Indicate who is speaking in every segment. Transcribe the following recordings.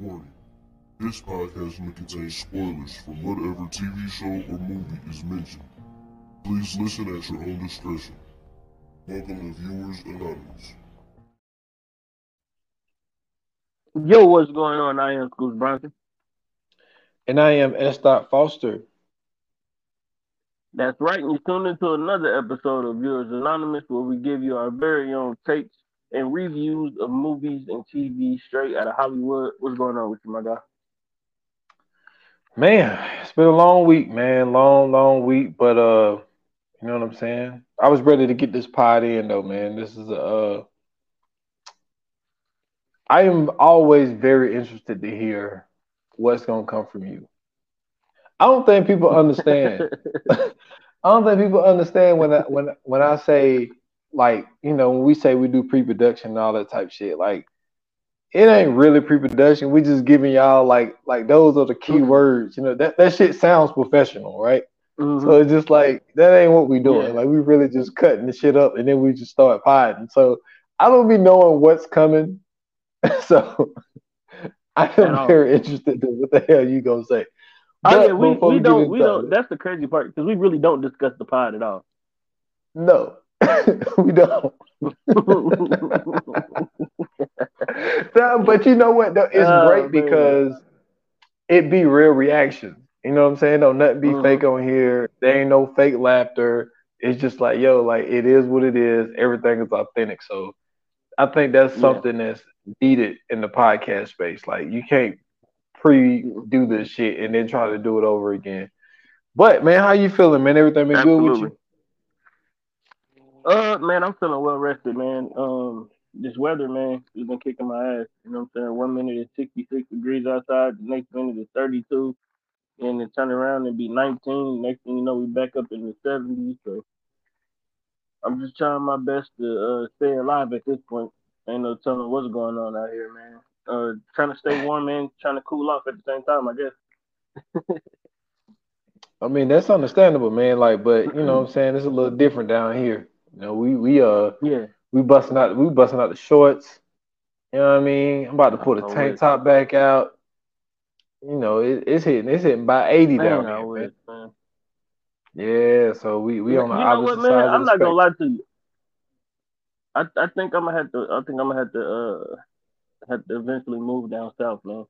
Speaker 1: Warning. This podcast may contain spoilers from whatever TV show or movie is mentioned. Please listen at your own discretion. Welcome to Viewers Anonymous.
Speaker 2: Yo, what's going on? I am Scoots Bronson.
Speaker 3: And I am S. Dot Foster.
Speaker 2: That's right. You tuned into another episode of Viewers Anonymous where we give you our very own takes and reviews of movies and TV straight out of Hollywood. What's going on with you, my guy?
Speaker 3: Man, it's been a long week, man. Long, long week. But uh, you know what I'm saying? I was ready to get this pod in though, man. This is a uh I am always very interested to hear what's gonna come from you. I don't think people understand. I don't think people understand when I when when I say like you know when we say we do pre-production and all that type shit like it ain't really pre-production. We just giving y'all like like those are the key
Speaker 2: Mm-hmm.
Speaker 3: words. You know that that shit sounds professional, right?
Speaker 2: Mhm.
Speaker 3: So it's just like that ain't what we doing.
Speaker 2: Yeah.
Speaker 3: Like we really just cutting the shit up and then we just start potting. So I don't be knowing what's coming. so i am very interested in what the hell you gonna say.
Speaker 2: Oh
Speaker 3: But
Speaker 2: yeah, we,
Speaker 3: before
Speaker 2: we don't we don't. That's the crazy part because we really don't discuss the pod at all.
Speaker 3: No, we don't. No, but you know what? Though? It's
Speaker 2: Oh,
Speaker 3: great
Speaker 2: man.
Speaker 3: because it be real reaction. You know what I'm saying? Don't nothing be
Speaker 2: Mhm.
Speaker 3: fake on here. There ain't no fake laughter. It's just like, yo, like it is what it is. Everything is authentic. So I think that's
Speaker 2: Yeah.
Speaker 3: something that's needed in the podcast space. Like you can't pre do this shit and then try to do it over again. But man, how you feeling, man? Everything been good with you?
Speaker 2: Uh, man, I'm feeling well rested, man. Um, this weather, man, has been kicking my ass. You know what I'm saying? One minute it's 66 degrees outside, the next minute it's 32, and then turn around and be 19. Next thing you know, we back up in the 70s. So I'm just trying my best to uh, stay alive at this point. Ain't no telling what's going on out here, man. Uh, trying to stay warm and trying to cool off at the same time, I guess.
Speaker 3: I mean, that's understandable, man. Like, but you know what I'm saying? It's a little different down here. You know, we we uh
Speaker 2: Yeah.
Speaker 3: we busting out we busting out the shorts. You know what I mean? I'm about to pull the tank top back out. You know, it, it's hitting it's hitting by 80
Speaker 2: Man,
Speaker 3: down here,
Speaker 2: always,
Speaker 3: man. Yeah, so we we on the
Speaker 2: what,
Speaker 3: opposite
Speaker 2: man?
Speaker 3: side
Speaker 2: I'm not gonna lie to you. I I think I'm gonna have to. I think I'm gonna have to uh have to eventually move down south, man.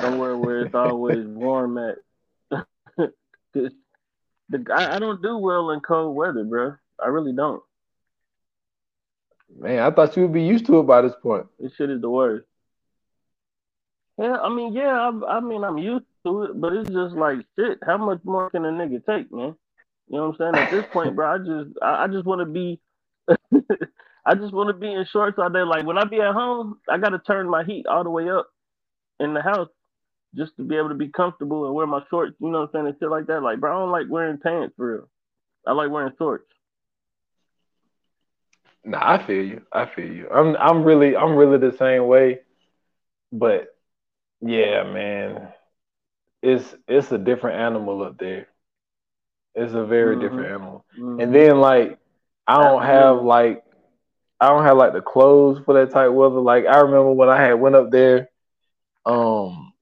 Speaker 2: Somewhere where it's always warm at. 'Cause the I, I don't do well in cold weather, bro. I really don't.
Speaker 3: Man, I thought you would be used to it by this point.
Speaker 2: This shit is the worst. Yeah, I mean, yeah, I, I mean, I'm used to it, but it's just like shit. How much more can a nigga take, man? You know what I'm saying? At this point, bro, I just, I, I just want to be, I just want to be in shorts all day. Like when I be at home, I got to turn my heat all the way up in the house just to be able to be comfortable and wear my shorts. You know what I'm saying? And shit like that. Like, bro, I don't like wearing pants for real. I like wearing shorts.
Speaker 3: Nah, I feel you. I feel you. I'm I'm really I'm really the same way. But yeah, man. It's it's a different animal up there. It's a very
Speaker 2: Mhm.
Speaker 3: different animal.
Speaker 2: Mhm.
Speaker 3: And then like I don't have like I don't have like the clothes for that type weather. Like I remember when I had went up there, um,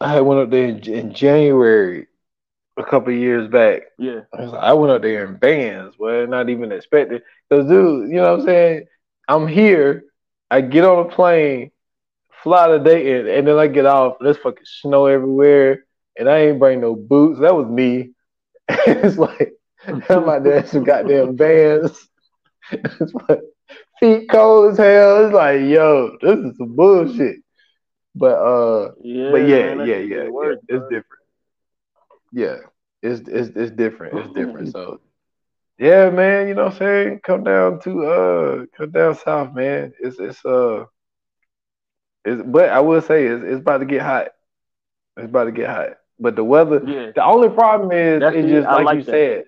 Speaker 3: I had went up there in, in January a couple of years back.
Speaker 2: yeah,
Speaker 3: I, like, I went up there in bands, well, not even expected. Cause dude, you know what I'm saying? I'm here, I get on a plane, fly to Dayton, and then I get off. There's fucking snow everywhere, and I ain't bring no boots. That was me. it's like I'm out there in some goddamn bands. it's like feet cold as hell. It's like, yo, this is some bullshit. But uh,
Speaker 2: yeah,
Speaker 3: but yeah,
Speaker 2: man,
Speaker 3: yeah, yeah,
Speaker 2: the
Speaker 3: yeah, it's different. Yeah, it's it's it's different. It's different. So yeah, man, you know what I'm saying? Come down to uh, come down south, man. It's it's uh, it's but I will say it's it's about to get hot. It's about to get hot. But the weather,
Speaker 2: Yeah,
Speaker 3: the only problem is,
Speaker 2: That's
Speaker 3: it's
Speaker 2: it.
Speaker 3: just
Speaker 2: I
Speaker 3: like, you
Speaker 2: that.
Speaker 3: said.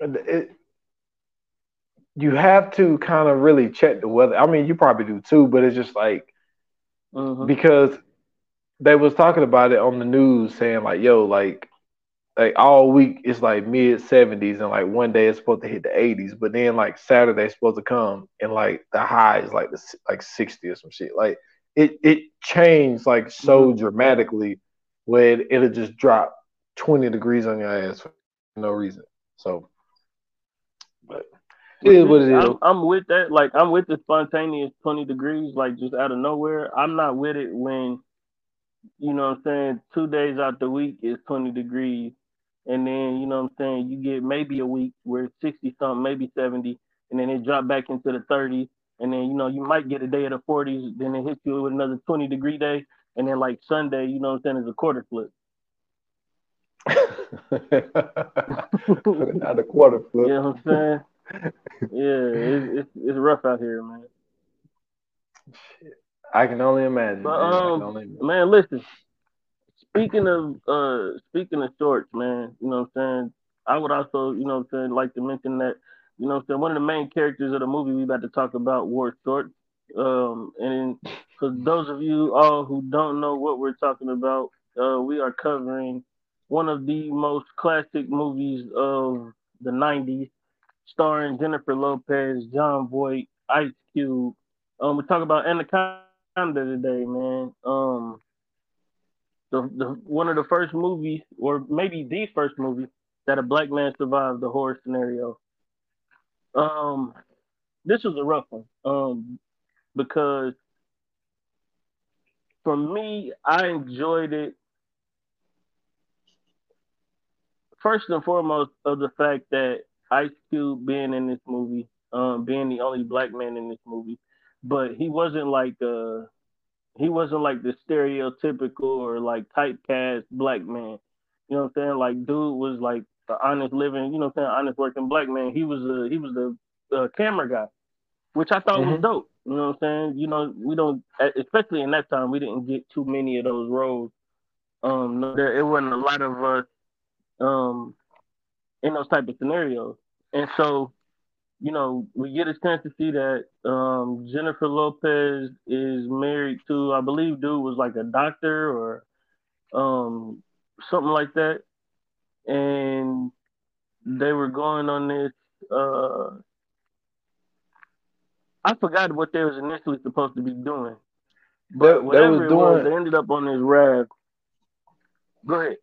Speaker 3: It, you have to kind of really check the weather. I mean, you probably do too, but it's just like
Speaker 2: Mhm.
Speaker 3: because they was talking about it on the news, saying like, "Yo, like, like all week it's like mid seventies, and like one day it's supposed to hit the eighties, but then like Saturday's supposed to come and like the high is like the like sixty or some shit. Like it it changed like so mm-hmm. dramatically where it, it'll just drop twenty degrees on your ass for no reason. So, but it is what it is.
Speaker 2: I'm, I'm with that. Like I'm with the spontaneous twenty degrees, like just out of nowhere. I'm not with it when, you know, what I'm saying two days out the week is twenty degrees, and then you know, what I'm saying you get maybe a week where it's sixty something, maybe seventy, and then it drop back into the 30s, and then you know you might get a day of the 40s, then it hits you with another 20 degree day, and then like Sunday, you know, what I'm saying is a quarter flip.
Speaker 3: Not a quarter flip.
Speaker 2: You know what I'm saying? yeah, it's, it's, it's rough out here, man.
Speaker 3: I can only imagine.
Speaker 2: But, man. Um, only imagine. man, listen. Speaking of uh speaking of shorts, man, you know what I'm saying? I would also, you know what I'm saying, like to mention that, you know what I'm saying, one of the main characters of the movie we about to talk about wore shorts. Um and for those of you all who don't know what we're talking about, uh we are covering one of the most classic movies of the 90s, starring Jennifer Lopez, Jon Voight, Ice Cube. Um, we talk about Anaconda today, man. Um, the, the one of the first movies, or maybe the first movie, that a black man survived the horror scenario. Um, this was a rough one. Um, because for me, I enjoyed it first and foremost of the fact that Ice Cube being in this movie, um, being the only black man in this movie, but he wasn't like uh he wasn't like the stereotypical or like typecast black man. You know what I'm saying? Like dude was like an honest living, you know what I'm saying, honest working black man. He was a he was the uh, camera guy, which I thought mm-hmm. was dope. You know what I'm saying? You know, we don't especially in that time we didn't get too many of those roles. Um, there it wasn't a lot of us um, in those type of scenarios. And so, you know, we get a chance to see that um, Jennifer Lopez is married to, I believe, dude was like a doctor or um, something like that, and they were going on this. Uh, I forgot what they was initially supposed to be doing, but they, whatever they it doing... was, they ended up on this rag. Go ahead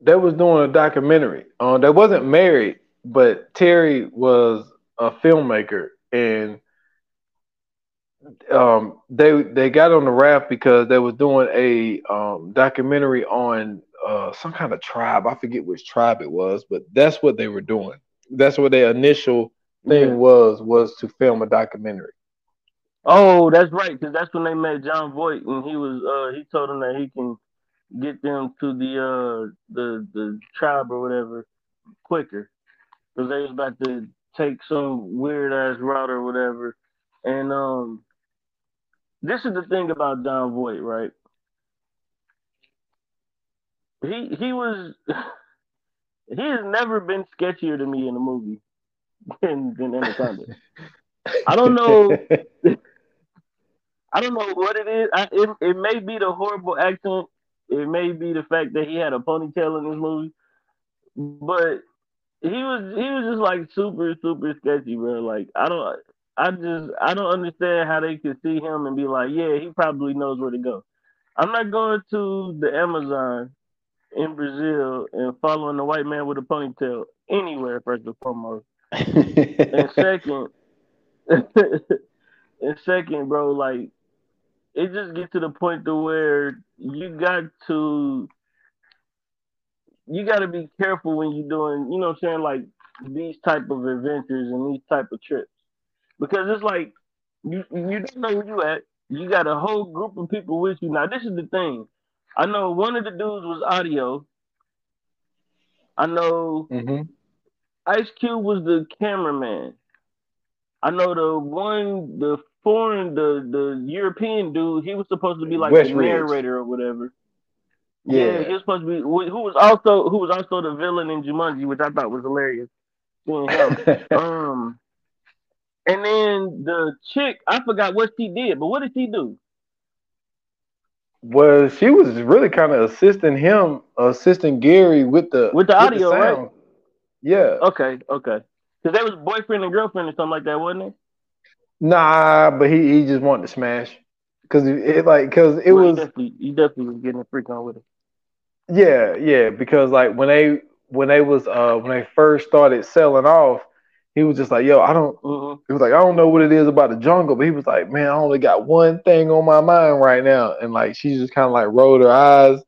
Speaker 3: they was doing a documentary. Um, they wasn't married, but Terri was a filmmaker, and um, they they got on the raft because they was doing a um, documentary on uh, some kind of tribe. I forget which tribe it was, but that's what they were doing. That's what their initial thing yeah. was was to film a documentary.
Speaker 2: Oh, that's right, because that's when they met Jon Voight, and he was uh, he told them that he can get them to the uh the the tribe or whatever quicker because they was about to take some weird ass route or whatever. And um, this is the thing about Jon Voight, right? He he was he has never been sketchier to me in a movie than than Anaconda. I don't know. I don't know what it is. I, it, it may be the horrible accent it may be the fact that he had a ponytail in this movie, but he was he was just like super super sketchy, bro. Like I don't I just I don't understand how they could see him and be like, yeah, he probably knows where to go. I'm not going to the Amazon in Brazil and following the white man with a ponytail anywhere. First and foremost, and second, and second, bro, like it just gets to the point to where you got to you got to be careful when you're doing, you know what I'm saying, like these type of adventures and these type of trips. Because it's like you you don't know where you at. You got a whole group of people with you. Now this is the thing. I know one of the dudes was audio. I know mm-hmm. Ice Cube was the cameraman. I know the one, the foreign, the the European dude, he was supposed to be like West the narrator or whatever. Yeah. yeah. he was supposed to be. Who was also who was also the villain in Jumanji, which I thought was hilarious. Seeing him. um, and then the chick, I forgot what she did, but what did she do?
Speaker 3: Well, she was really kind of assisting him, assisting Gary with the
Speaker 2: with the audio, with the right?
Speaker 3: Yeah.
Speaker 2: Okay. Okay. Because they was boyfriend and girlfriend or something like that, wasn't it?
Speaker 3: Nah, but he, he just wanted to smash. because it like because it
Speaker 2: Well, he
Speaker 3: was
Speaker 2: definitely, he definitely was getting a freak on with it.
Speaker 3: Yeah yeah because like when they when they was uh when they first started selling off, he was just like yo I don't
Speaker 2: Mm-hmm.
Speaker 3: he was like I don't know what it is about the jungle, but he was like man I only got one thing on my mind right now, and like she just kind of like rolled her eyes,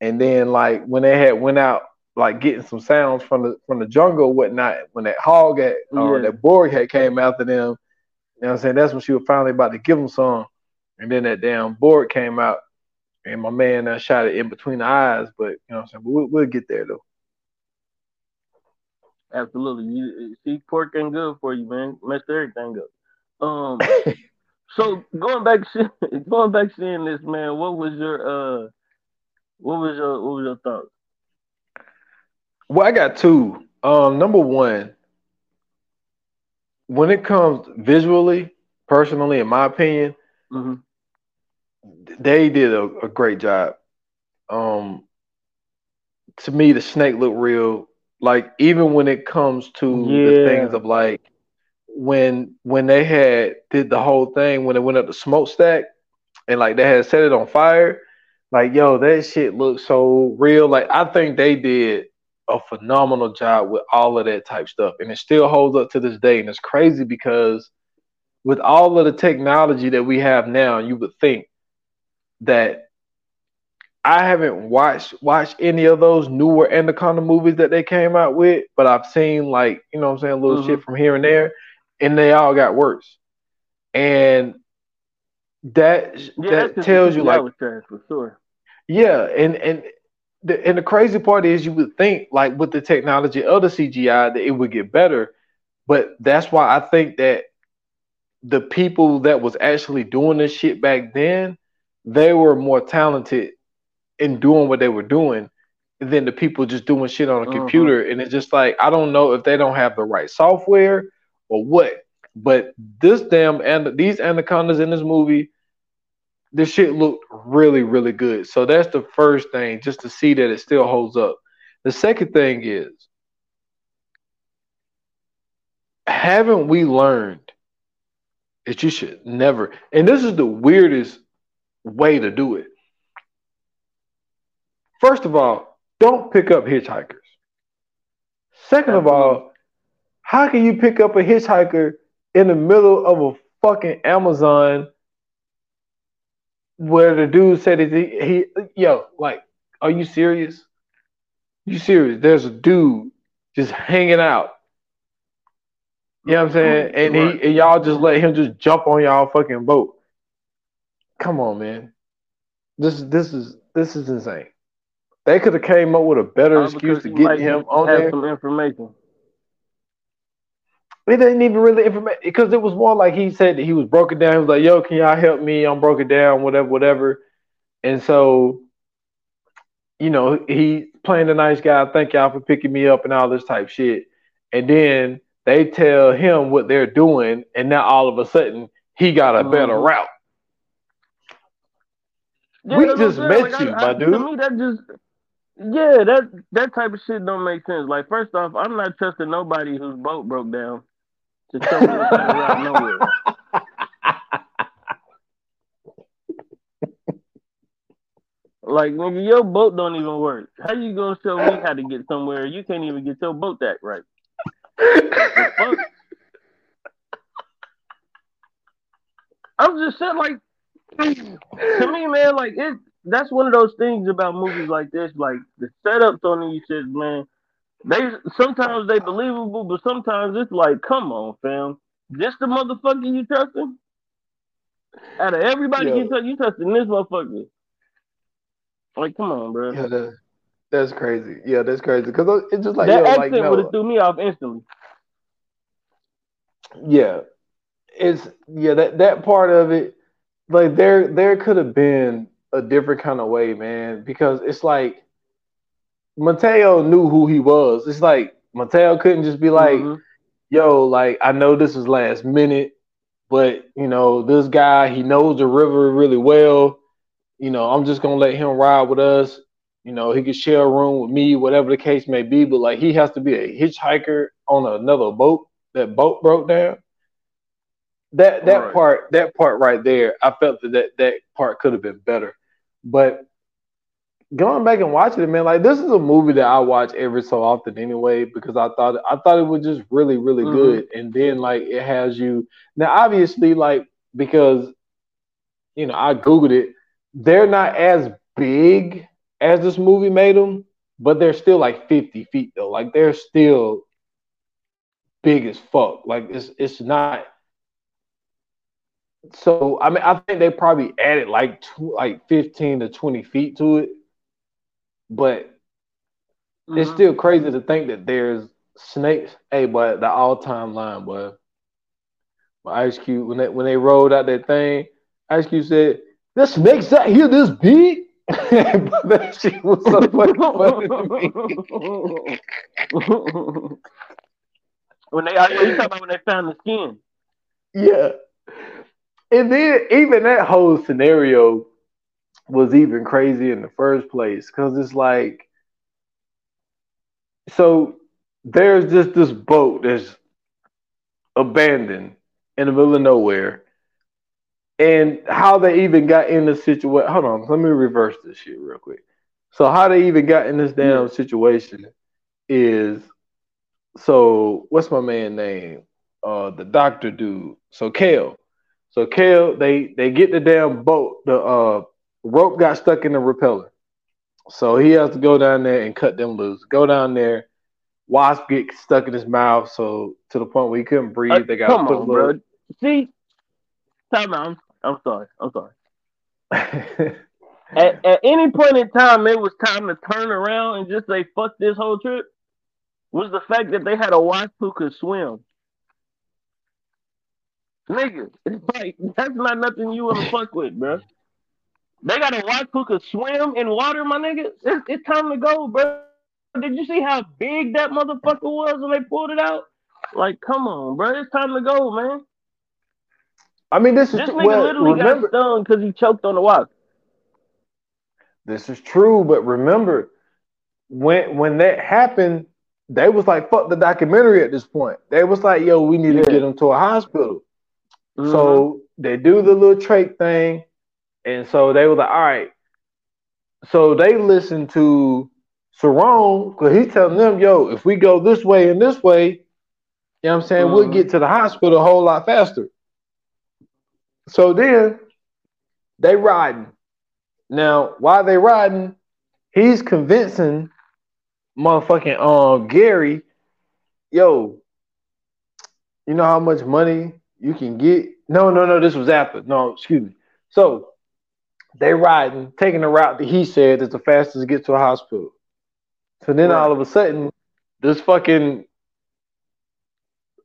Speaker 3: and then like when they had went out like getting some sounds from the from the jungle whatnot when that hog had or
Speaker 2: Yeah.
Speaker 3: that Borg had came after them. You know what I'm saying? That's when she was finally about to give them some. And then that damn board came out, and my man uh, shot it in between the eyes. But you know what I'm saying? We'll, we'll get there though.
Speaker 2: Absolutely. You see, pork ain't good for you, man. Messed everything up. Um. So going back, going back seeing this, man. What was your uh, what was your what was your thoughts?
Speaker 3: Well, I got two. Um, number one, when it comes visually, personally, in my opinion,
Speaker 2: Mm-hmm.
Speaker 3: They did a, a great job. Um, to me, the snake looked real. Like even when it comes to the things of like when when they had did the whole thing when it went up the smokestack and like they had set it on fire, like yo, that shit looks so real. Like I think they did a phenomenal job with all of that type stuff, and it still holds up to this day. And it's crazy because with all of the technology that we have now, you would think that I haven't watched watched any of those newer Anaconda movies that they came out with, but I've seen like you know what I'm saying little
Speaker 2: Mhm.
Speaker 3: shit from here and there, and they all got worse. And that
Speaker 2: Yeah,
Speaker 3: that tells you like
Speaker 2: for sure.
Speaker 3: yeah, and and the and the crazy part is you would think like with the technology of the CGI that it would get better, but that's why I think that the people that was actually doing this shit back then, they were more talented in doing what they were doing than the people just doing shit on a
Speaker 2: Mhm.
Speaker 3: computer. And it's just like I don't know if they don't have the right software or what. But this damn and these anacondas in this movie, this shit looked really, really good. So that's the first thing, just to see that it still holds up. The second thing is, haven't we learned that you should never, and this is the weirdest way to do it. First of all, don't pick up hitchhikers. Second of all, how can you pick up a hitchhiker in the middle of a fucking Amazon where the dude said he, he yo, like, are you serious? You serious? There's a dude just hanging out. You know what I'm saying? And he and y'all just let him just jump on y'all fucking boat. Come on, man. This this is this is insane. They could have came up with a better excuse to get him on
Speaker 2: have
Speaker 3: there.
Speaker 2: some information.
Speaker 3: It didn't even really information because it was more like he said that he was broken down. He was like, "Yo, can y'all help me? I'm broken down, whatever, whatever." And so, you know, he playing the nice guy. Thank y'all for picking me up and all this type shit. And then they tell him what they're doing, and now all of a sudden he got a better
Speaker 2: Mhm.
Speaker 3: route.
Speaker 2: Yeah,
Speaker 3: We
Speaker 2: that's what I'm
Speaker 3: just met
Speaker 2: Like,
Speaker 3: you,
Speaker 2: I,
Speaker 3: my
Speaker 2: I,
Speaker 3: dude.
Speaker 2: To me, that just yeah, that that type of shit don't make sense. Like, first off, I'm not trusting nobody whose boat broke down to tell me better route nowhere. Like, nigga, your boat don't even work. How you gonna show me how to get somewhere? You can't even get your boat that right. I'm just saying, like, to me, man, like it. That's one of those things about movies like this. Like the setups on these shit, man. They sometimes they believable, but sometimes it's like, come on, fam. This the motherfucker you trusting? Out of everybody
Speaker 3: Yeah.
Speaker 2: you trust, you trusting this motherfucker. Like, come on, bro.
Speaker 3: Yeah, that, that's crazy. Yeah, that's crazy because it's just like
Speaker 2: that
Speaker 3: yo,
Speaker 2: accent
Speaker 3: like
Speaker 2: would have threw me off instantly.
Speaker 3: yeah, it's yeah that that part of it, like there there could have been a different kind of way, man, because it's like Mateo knew who he was. It's like Mateo couldn't just be like,
Speaker 2: Mhm.
Speaker 3: yo, like I know this is last minute, but you know this guy he knows the river really well. You know, I'm just gonna let him ride with us. You know, he could share a room with me, whatever the case may be. But like, he has to be a hitchhiker on another boat. That boat broke down. That that
Speaker 2: Right.
Speaker 3: part that part right there, I felt that that, that part could have been better. But going back and watching it, man, like this is a movie that I watch every so often anyway because I thought I thought it was just really really
Speaker 2: Mhm.
Speaker 3: good, and then like it has you now obviously like because you know I googled it, they're not as big as this movie made them, but they're still like fifty feet though, like they're still big as fuck. Like it's it's not. So I mean, I think they probably added like tw- like fifteen to twenty feet to it, but it's
Speaker 2: Mhm.
Speaker 3: still crazy to think that there's snakes. Hey, but the all time line, boy. But Ice Cube when they when they rolled out that thing, Ice Cube said, "The snakes out here this big." but that shit was so funny
Speaker 2: when they, you talking about when they found the skin?
Speaker 3: Yeah. And then even that whole scenario was even crazy in the first place because it's like, so there's just this boat that's abandoned in the middle of nowhere. And how they even got in the situation. Hold on, let me reverse this shit real quick. So, how they even got in this damn situation is so what's my man name? Uh, the doctor dude. So Cale. So Cale, they they get the damn boat. The uh rope got stuck in the repeller. So he has to go down there and cut them loose. Go down there. Wasp get stuck in his mouth, so to the point where he couldn't breathe.
Speaker 2: Uh,
Speaker 3: they got
Speaker 2: come
Speaker 3: to put
Speaker 2: on, bro. See, time out. I'm, I'm sorry. I'm sorry. At, at any point in time, it was time to turn around and just say "fuck this whole trip." Was the fact that they had a wasp who could swim, nigga? It's like that's not nothing you wanna fuck with, bro. They got a wasp who could swim in water, my nigga. It's, it's time to go, bro. Did you see how big that motherfucker was when they pulled it out? Like, come on, bro. It's time to go, man.
Speaker 3: I mean, this is
Speaker 2: This nigga
Speaker 3: well,
Speaker 2: literally
Speaker 3: remember,
Speaker 2: got stung because he choked on the wasp.
Speaker 3: This is true, but remember when when that happened, they was like fuck the documentary at this point. They was like, yo, we need
Speaker 2: Yeah.
Speaker 3: to get him to a hospital.
Speaker 2: Mhm.
Speaker 3: So they do the little trach thing, and so they were like, all right. So they listen to Serone because he's telling them, yo, if we go this way and this way, you know what I'm saying, we'll
Speaker 2: Mhm.
Speaker 3: get to the hospital a whole lot faster. So then they riding. Now, while they riding, he's convincing motherfucking um Gary, yo, you know how much money you can get? No, no, no, this was after. No, excuse me. So they riding, taking the route that he said is the fastest to get to a hospital. So then
Speaker 2: Right.
Speaker 3: all of a sudden, this fucking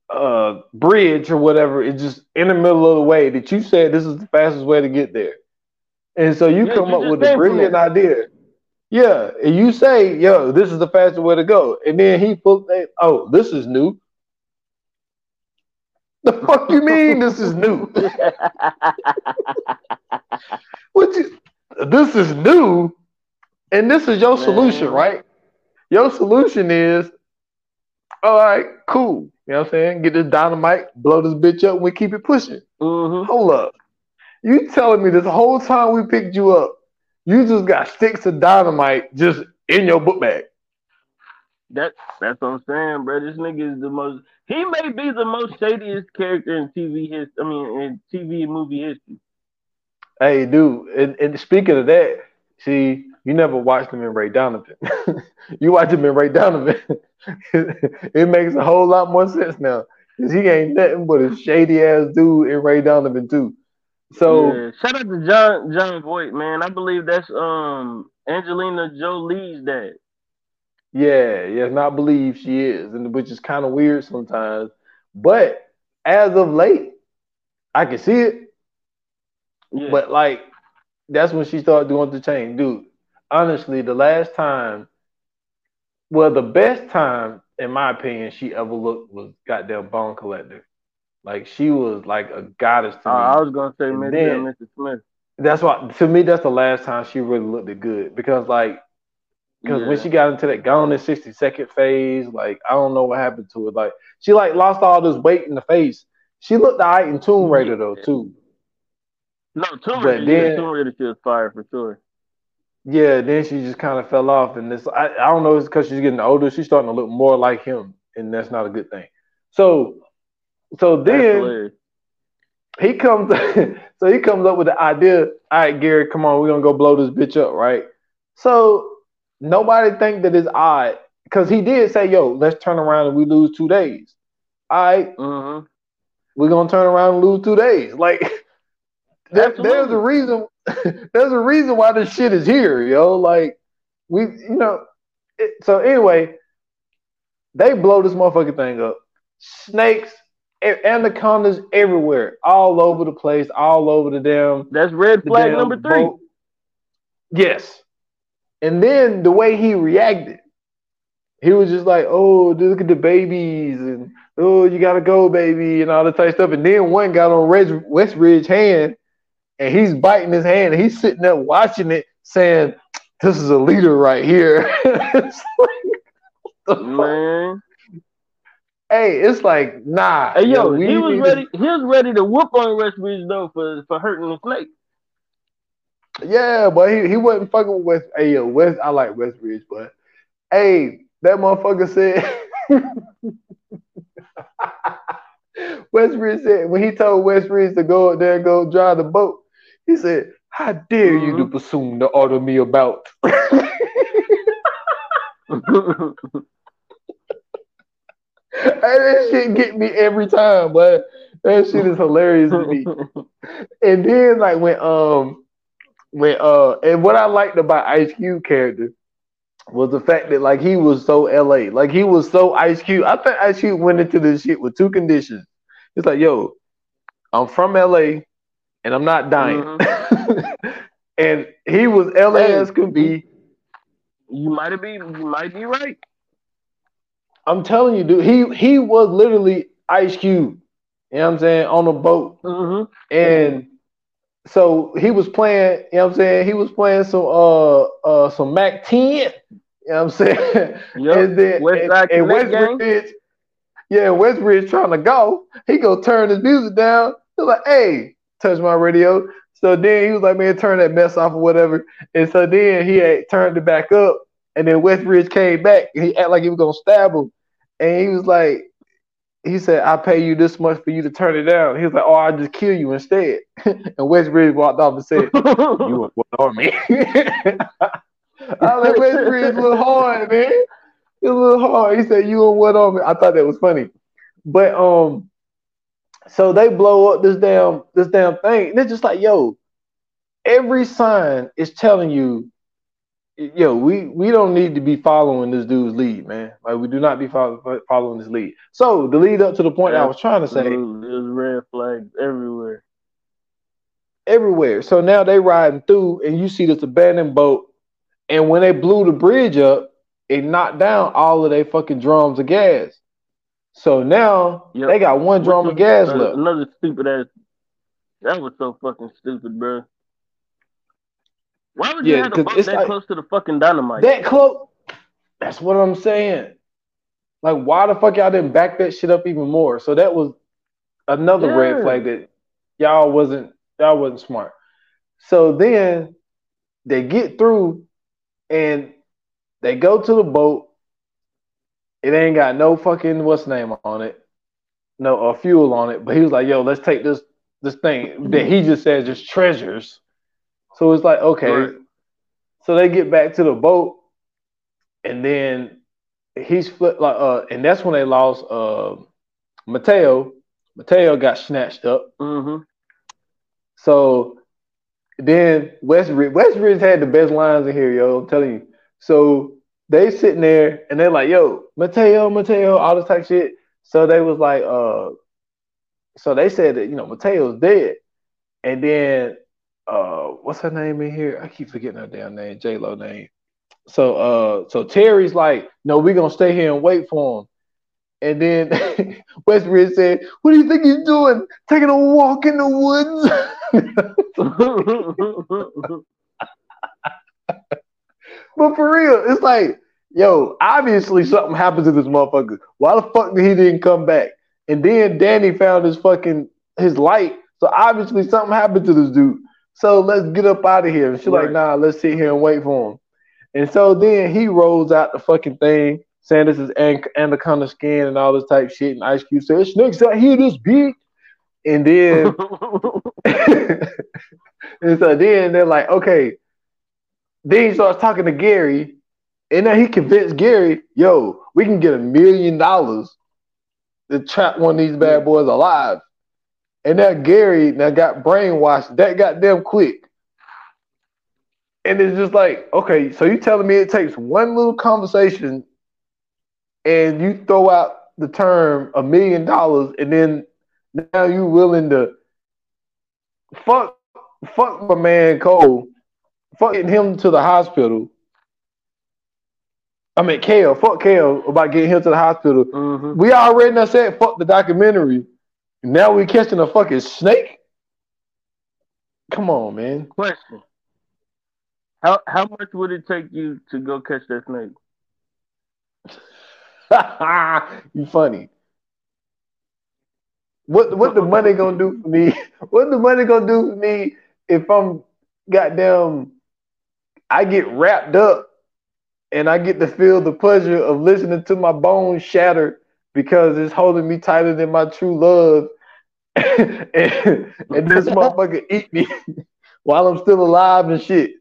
Speaker 3: uh bridge or whatever is just in the middle of the way that you said this is the fastest way to get there. And so you
Speaker 2: Yeah,
Speaker 3: come
Speaker 2: you
Speaker 3: up with a brilliant idea. Yeah, and you say, "Yo, this is the fastest way to go," and then he pull, "Oh, this is new." The fuck you mean this is new? What you? This is new, and this is your solution,
Speaker 2: Man.
Speaker 3: right? Your solution is, all right, cool. You know what I'm saying? Get this dynamite, blow this bitch up, and we keep it pushing.
Speaker 2: hmm
Speaker 3: Hold up. You telling me this whole time we picked you up, you just got sticks of dynamite just in your book bag.
Speaker 2: That that's what I'm saying, bro. This nigga is the most. He may be the most shadiest character in TV his. I mean, in TV and movie history.
Speaker 3: Hey, dude, and, and speaking of that, see, you never watched him in Ray Donovan. you watch him in Ray Donovan. it makes a whole lot more sense now. Cause he ain't nothing but a shady ass dude in Ray Donovan too. So
Speaker 2: yeah. shout out to John Jon Voight, man. I believe that's um Angelina Jolie's dad.
Speaker 3: Yeah, yes, not believe she is, and which is kind of weird sometimes. But as of late, I can see it.
Speaker 2: Yeah.
Speaker 3: But like, that's when she started doing the change, dude. Honestly, the last time, well, the best time, in my opinion, she ever looked was goddamn Bone Collector. Like she was like a goddess to
Speaker 2: Uh,
Speaker 3: me.
Speaker 2: I was gonna say
Speaker 3: And
Speaker 2: Mr. Smith.
Speaker 3: That's why to me that's the last time she really looked good because like because when she got into that gone in sixty second phase, like I don't know what happened to her. Like she like lost all this weight in the face, She looked alright in Tomb Raider though too.
Speaker 2: No, Tomb Raider, yeah,
Speaker 3: then-
Speaker 2: Tomb Raider she was fire for sure.
Speaker 3: Yeah, then she just kind of fell off, and this I, I don't know, it's because she's getting older. She's starting to look more like him, and that's not a good thing. So, so then he comes, so he comes up with the idea. All right, Gary, come on, we're gonna go blow this bitch up, right? So nobody think that it's odd because he did say, "Yo, let's turn around and we lose two days." All right,
Speaker 2: hmm
Speaker 3: we're gonna turn around and lose two days. Like there, there's a reason. there's a reason why this shit is here, yo. Like we, you know. It, so anyway, they blow this motherfucking thing up. Snakes, anacondas everywhere, all over the place, all over the damn.
Speaker 2: That's red flag number three.
Speaker 3: boat. Yes, and then the way he reacted, he was just like, "Oh, look at the babies," and "Oh, you gotta go, baby," and all that type of stuff. And then one got on Reg, Westridge's hand, and he's biting his hand, and he's sitting there watching it, saying, "This is a leader right here." It's like?
Speaker 2: Man.
Speaker 3: Hey, it's like, nah.
Speaker 2: Hey yo,
Speaker 3: we
Speaker 2: he was ready. He was ready to whoop on Westbridge though for for hurting the snake.
Speaker 3: Yeah, but he, he wasn't fucking with West. Hey, yo, West. I like Westbridge, but hey, that motherfucker said. Westbridge said when he told Westbridge to go up there and go drive the boat, he said, "How dare you to presume to order me about?" Hey, that shit get me every time, but that shit is hilarious to me. And then like when um when uh and what I liked about Ice Cube character was the fact that like he was so LA. Like he was so Ice Cube. I think Ice Cube went into this shit with two conditions. It's like, yo, I'm from LA and I'm not dying. and he was LA
Speaker 2: Hey.
Speaker 3: as can be.
Speaker 2: you might have be you might be right.
Speaker 3: I'm telling you, dude, he he was literally Ice Cube. You know what I'm saying? On a boat.
Speaker 2: hmm
Speaker 3: And so he was playing, you know what I'm saying? He was playing some uh uh some Mack 10, you know what I'm saying?
Speaker 2: Yep.
Speaker 3: And then
Speaker 2: West
Speaker 3: and, and. Westbridge, yeah, Westbridge trying to go. He go turn his music down. He's like, hey, touch my radio. So then he was like, man, turn that mess off or whatever. And so then he had turned it back up. And then Westbridge came back and he act like he was gonna stab him. And he was like, he said, I pay you this much for you to turn it down. He was like, Oh, I'll just kill you instead. and Westbridge walked off and said, You want what on me? I was like, Westbridge a little hard, man. It's a little hard. He said, You want what on me? I thought that was funny. But um, so they blow up this damn this damn thing. And it's just like, yo, every sign is telling you, yo, we we don't need to be following this dude's lead, man. Like we do not be follow, following this lead. So the lead up to the point I was trying to say.
Speaker 2: There's red flags everywhere.
Speaker 3: everywhere. So now they riding through, and you see this abandoned boat. And when they blew the bridge up, it knocked down all of their fucking drums of gas. So now
Speaker 2: Yep.
Speaker 3: they got one drum of gas
Speaker 2: uh,
Speaker 3: left.
Speaker 2: Another stupid ass. That was so fucking stupid, bro. Why would you
Speaker 3: Yeah,
Speaker 2: have to that
Speaker 3: like-
Speaker 2: close to the fucking dynamite?
Speaker 3: That close. That's what I'm saying. Like, why the fuck y'all didn't back that shit up even more? So that was another red flag that y'all wasn't y'all wasn't smart. So then they get through and they go to the boat. It ain't got no fucking what's name on it, no uh, fuel on it. But he was like, "Yo, let's take this this thing that he just said just treasures." So it's like, okay.
Speaker 2: Right.
Speaker 3: So they get back to the boat, and then he's flip like uh, and that's when they lost uh Mateo. Mateo got snatched up.
Speaker 2: Mm-hmm.
Speaker 3: So then Westridge, Westridge had the best lines in here, yo. I'm telling you. So they sitting there and they're like, "Yo, Mateo, Mateo," all this type of shit. So they was like, uh, so they said that you know Mateo's dead, and then uh, what's her name in here? I keep forgetting her damn name, J Lo name. So uh, so Terri's like, "No, we're gonna stay here and wait for him." And then Westridge said, "What do you think he's doing? Taking a walk in the woods?" But for real, it's like, yo, obviously something happened to this motherfucker. Why the fuck did he didn't come back? And then Danny found his fucking his light. So obviously something happened to this dude. So let's get up out of here. And she's
Speaker 2: Right.
Speaker 3: like, nah, let's sit here and wait for him. And so then he rolls out the fucking thing, saying this is an- anaconda skin and all this type shit. And Ice Cube says, snakes out here this big. And then and so then they're like, okay. Then he starts talking to Gary, and then he convinced Gary, yo, we can get a million dollars to trap one of these bad boys alive. And that Gary now got brainwashed that goddamn quick. And it's just like, okay, so you telling me it takes one little conversation and you throw out the term a million dollars and then now you willing to fuck fuck my man Cole, fucking him to the hospital. I mean Cale, fuck Cale about getting him to the hospital.
Speaker 2: Mhm.
Speaker 3: We already said fuck the documentary. Now we're catching a fucking snake. Come on, man.
Speaker 2: Question: How how much would it take you to go catch that snake?
Speaker 3: you funny. What what the money gonna do for me? What the money gonna do for me if I'm goddamn I get wrapped up and I get to feel the pleasure of listening to my bones shatter because it's holding me tighter than my true love and, and this motherfucker eat me while I'm still alive and shit.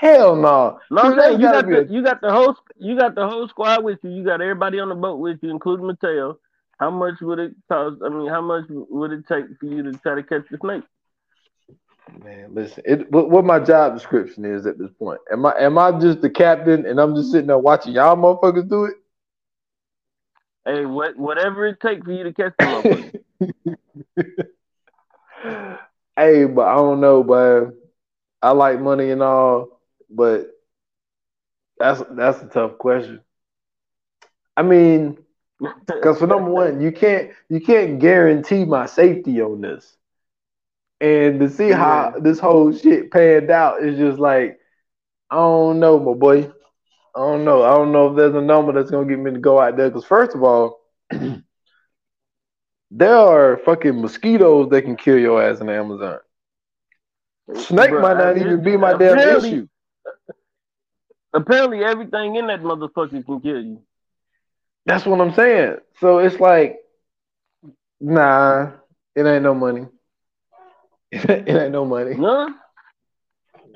Speaker 3: Hell no.
Speaker 2: No,
Speaker 3: See,
Speaker 2: I'm
Speaker 3: that's
Speaker 2: saying you got
Speaker 3: be a-
Speaker 2: the you got the whole you got the whole squad with you. You got everybody on the boat with you, including Mateo. How much would it cost? I mean, how much would it take for you to try to catch the snake?
Speaker 3: Man, listen. It, what, what my job description is at this point? Am I am I just the captain and I'm just sitting there watching y'all motherfuckers do it?
Speaker 2: Hey, what whatever it takes for you to catch the motherfucker.
Speaker 3: hey, but I don't know, but I like money and all, but that's that's a tough question. I mean, because for number one, you can't you can't guarantee my safety on this. And to see how this whole shit panned out is just like, I don't know, my boy. I don't know. I don't know if there's a number that's gonna get me to go out there. Because first of all, there are fucking mosquitoes that can kill your ass in the Amazon. Snake
Speaker 2: Bruh,
Speaker 3: might not
Speaker 2: I-
Speaker 3: even be my damn issue.
Speaker 2: Apparently, everything in that motherfucker can kill you.
Speaker 3: That's what I'm saying. So it's like, nah, it ain't no money. it ain't no money.
Speaker 2: No,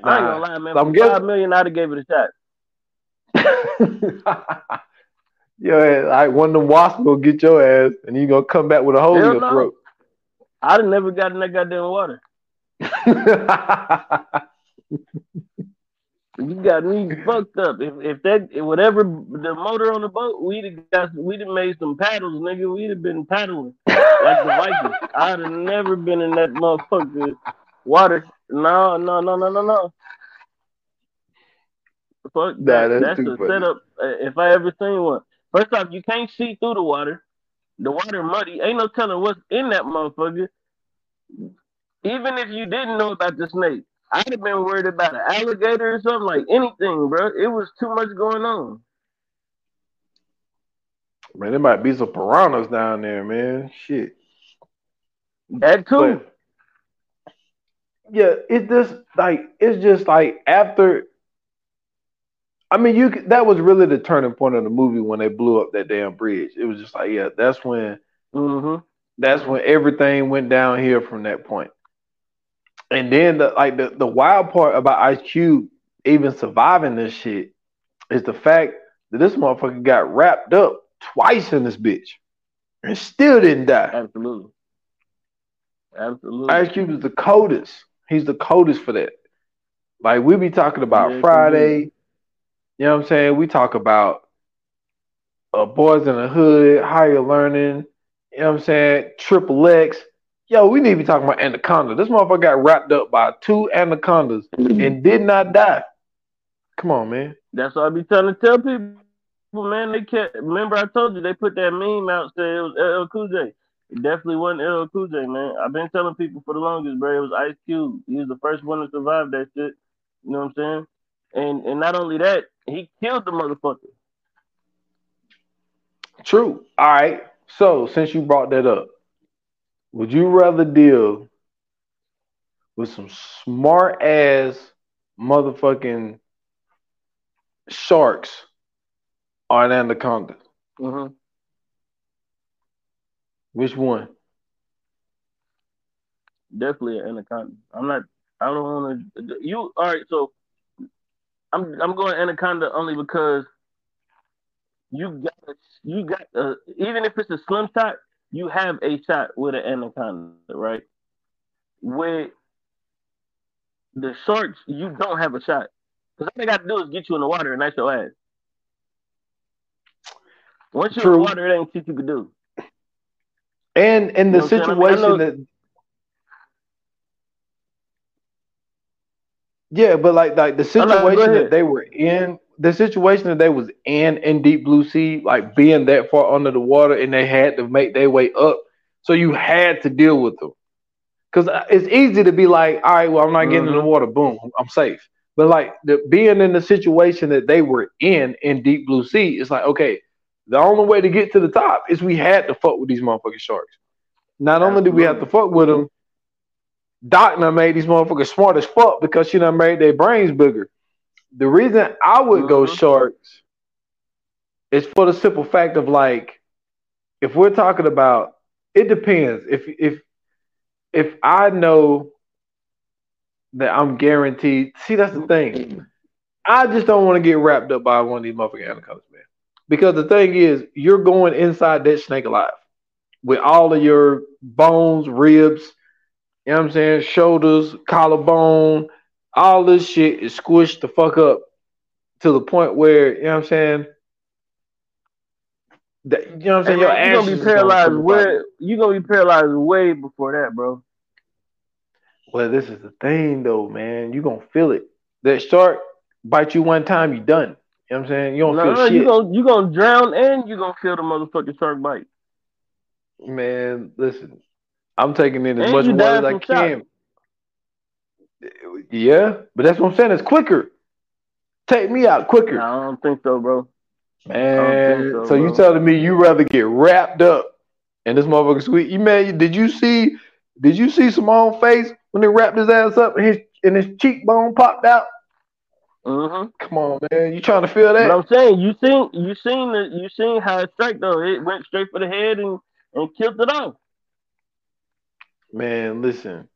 Speaker 2: I ain't
Speaker 3: Nah.
Speaker 2: gonna lie, man.
Speaker 3: I'm
Speaker 2: For
Speaker 3: guessing-
Speaker 2: five million, I'd have gave it a shot.
Speaker 3: yeah, like one of them wasps gonna get your ass, and you gonna come back with a hole in your
Speaker 2: no.
Speaker 3: throat.
Speaker 2: I'd have never gotten that goddamn water. You got me fucked up. If if that if whatever the motor on the boat, we'd have got we'd have made some paddles, nigga. We'd have been paddling like the Vikings. I'd have never been in that motherfucker water. No, no, no, no, no, no. Fuck
Speaker 3: Nah,
Speaker 2: that.
Speaker 3: that's
Speaker 2: That's, a
Speaker 3: funny.
Speaker 2: setup. uh, If I ever seen one. First off, you can't see through the water. The water muddy. Ain't no telling what's in that motherfucker. Even if you didn't know about the snake, I'd have been worried about an alligator or something like anything, bro. It was too much going on.
Speaker 3: man, there might be some piranhas down there, man. Shit.
Speaker 2: That too.
Speaker 3: But yeah, it's just like it's just like after. I mean, you that was really the turning point of the movie when they blew up that damn bridge. It was just like, yeah, that's when
Speaker 2: hmm
Speaker 3: that's when everything went down here from that point. And then the like the, the wild part about Ice Cube even surviving this shit is the fact that this motherfucker got wrapped up twice in this bitch and still didn't die.
Speaker 2: Absolutely. Absolutely.
Speaker 3: Ice Cube is the coldest. He's the coldest for that. Like we be talking about
Speaker 2: Yes,
Speaker 3: Friday. You know what I'm saying? We talk about uh, Boyz n the Hood, Higher Learning. You know what I'm saying? Triple X. Yo, we need to be talking about Anaconda. This motherfucker got wrapped up by two anacondas and did not die. Come on, man.
Speaker 2: That's what I be trying to tell people, man. They can't remember I told you they put that meme out saying it was LL Cool J. It definitely wasn't LL Cool J, man. I've been telling people for the longest, bro. It was Ice Cube. He was the first one to survive that shit. You know what I'm saying? And and not only that, he killed the motherfucker.
Speaker 3: True. All right. So since you brought that up, would you rather deal with some smart ass motherfucking sharks or an anaconda?
Speaker 2: Mm-hmm.
Speaker 3: Which one?
Speaker 2: Definitely an anaconda. I'm not. I don't want to. You all right? So I'm I'm going anaconda only because you got you got uh, even if it's a slim shot, you have a shot with an anaconda, right? With the sharks, you don't have a shot because all they got to do is get you in the water and that's your ass. Once you're in the water, it ain't shit you can do.
Speaker 3: And in the
Speaker 2: You know what I'm saying? I mean, I
Speaker 3: situation that Yeah, but like like the
Speaker 2: I'm not- go
Speaker 3: situation that they were in, the situation that they was in in Deep Blue Sea, like being that far under the water, and they had to make their way up, so you had to deal with them. Because it's easy to be like, all right, well, I'm not getting in the
Speaker 2: Mhm.
Speaker 3: water, boom, I'm safe. But like the being in the situation that they were in in Deep Blue Sea, it's like, okay, the only way to get to the top is we had to fuck with these motherfucking sharks. Not only did we have to fuck with them, Doc done made these motherfuckers smart as fuck because she done made their brains bigger. The reason I would go
Speaker 2: Mhm.
Speaker 3: sharks is for the simple fact of like, if we're talking about, it depends. If if if I know that I'm guaranteed, see that's the thing. I just don't want to get wrapped up by one of these motherfucking anacondas, man. Because the thing is, you're going inside that snake alive with all of your bones, ribs, you know what I'm saying, shoulders, collarbone, all this shit is squished the fuck up to the point where, you know what I'm saying? That, you know what I'm
Speaker 2: Hey,
Speaker 3: saying? Your
Speaker 2: man, you gonna be paralyzed way. You gonna be paralyzed way before that, bro.
Speaker 3: Well, this is the thing though, man. You're gonna feel it. That shark bite you one time, you done. You know what I'm saying? You don't
Speaker 2: No,
Speaker 3: feel
Speaker 2: no,
Speaker 3: shit.
Speaker 2: you gonna you gonna drown and you're gonna feel the motherfucking shark bite.
Speaker 3: Man, listen, I'm taking in as
Speaker 2: And
Speaker 3: much water as I can. Yeah, but that's what I'm saying. It's quicker. Take me out quicker,
Speaker 2: No, I don't think so, bro.
Speaker 3: man. So,
Speaker 2: so,
Speaker 3: you telling me you rather get wrapped up in this motherfucker sweet? You man, did you see? Did you see Serone's face when they wrapped his ass up and his and his cheekbone popped out?
Speaker 2: Mm-hmm.
Speaker 3: Come on, man. You trying to feel that? But?
Speaker 2: I'm saying you seen you seen the you seen how it struck though. It went straight for the head and and killed it off.
Speaker 3: Man, listen.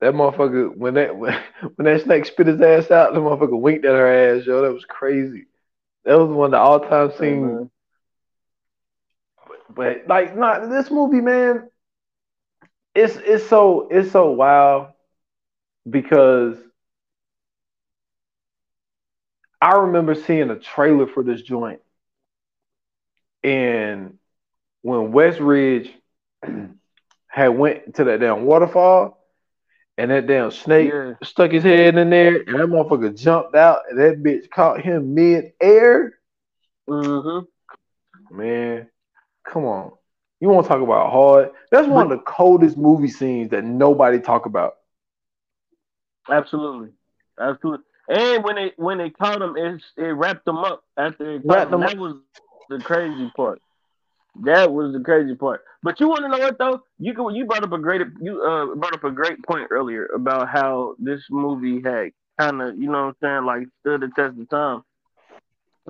Speaker 3: That motherfucker when that when, that snake spit his ass out, the motherfucker winked at her ass, yo. That was crazy. That was one of the all time scenes.
Speaker 2: man.
Speaker 3: But like, not this movie, man. It's it's so it's so wild because I remember seeing a trailer for this joint, and when Westridge had went to that damn waterfall, and that damn snake
Speaker 2: Yeah.
Speaker 3: stuck his head in there, and that motherfucker jumped out, and that bitch caught him mid air.
Speaker 2: Mm-hmm.
Speaker 3: Man, come on. You want to talk about hard? That's one of the coldest movie scenes that nobody talk about.
Speaker 2: Absolutely. Absolutely. And when it when they caught him, it it wrapped them up after it
Speaker 3: Wrapped
Speaker 2: caught him.
Speaker 3: them
Speaker 2: That was the crazy part. That was the crazy part. But you want to know what though? You go, you brought up a great you uh brought up a great point earlier about how this movie had kind of you know what I'm saying like stood the test of time,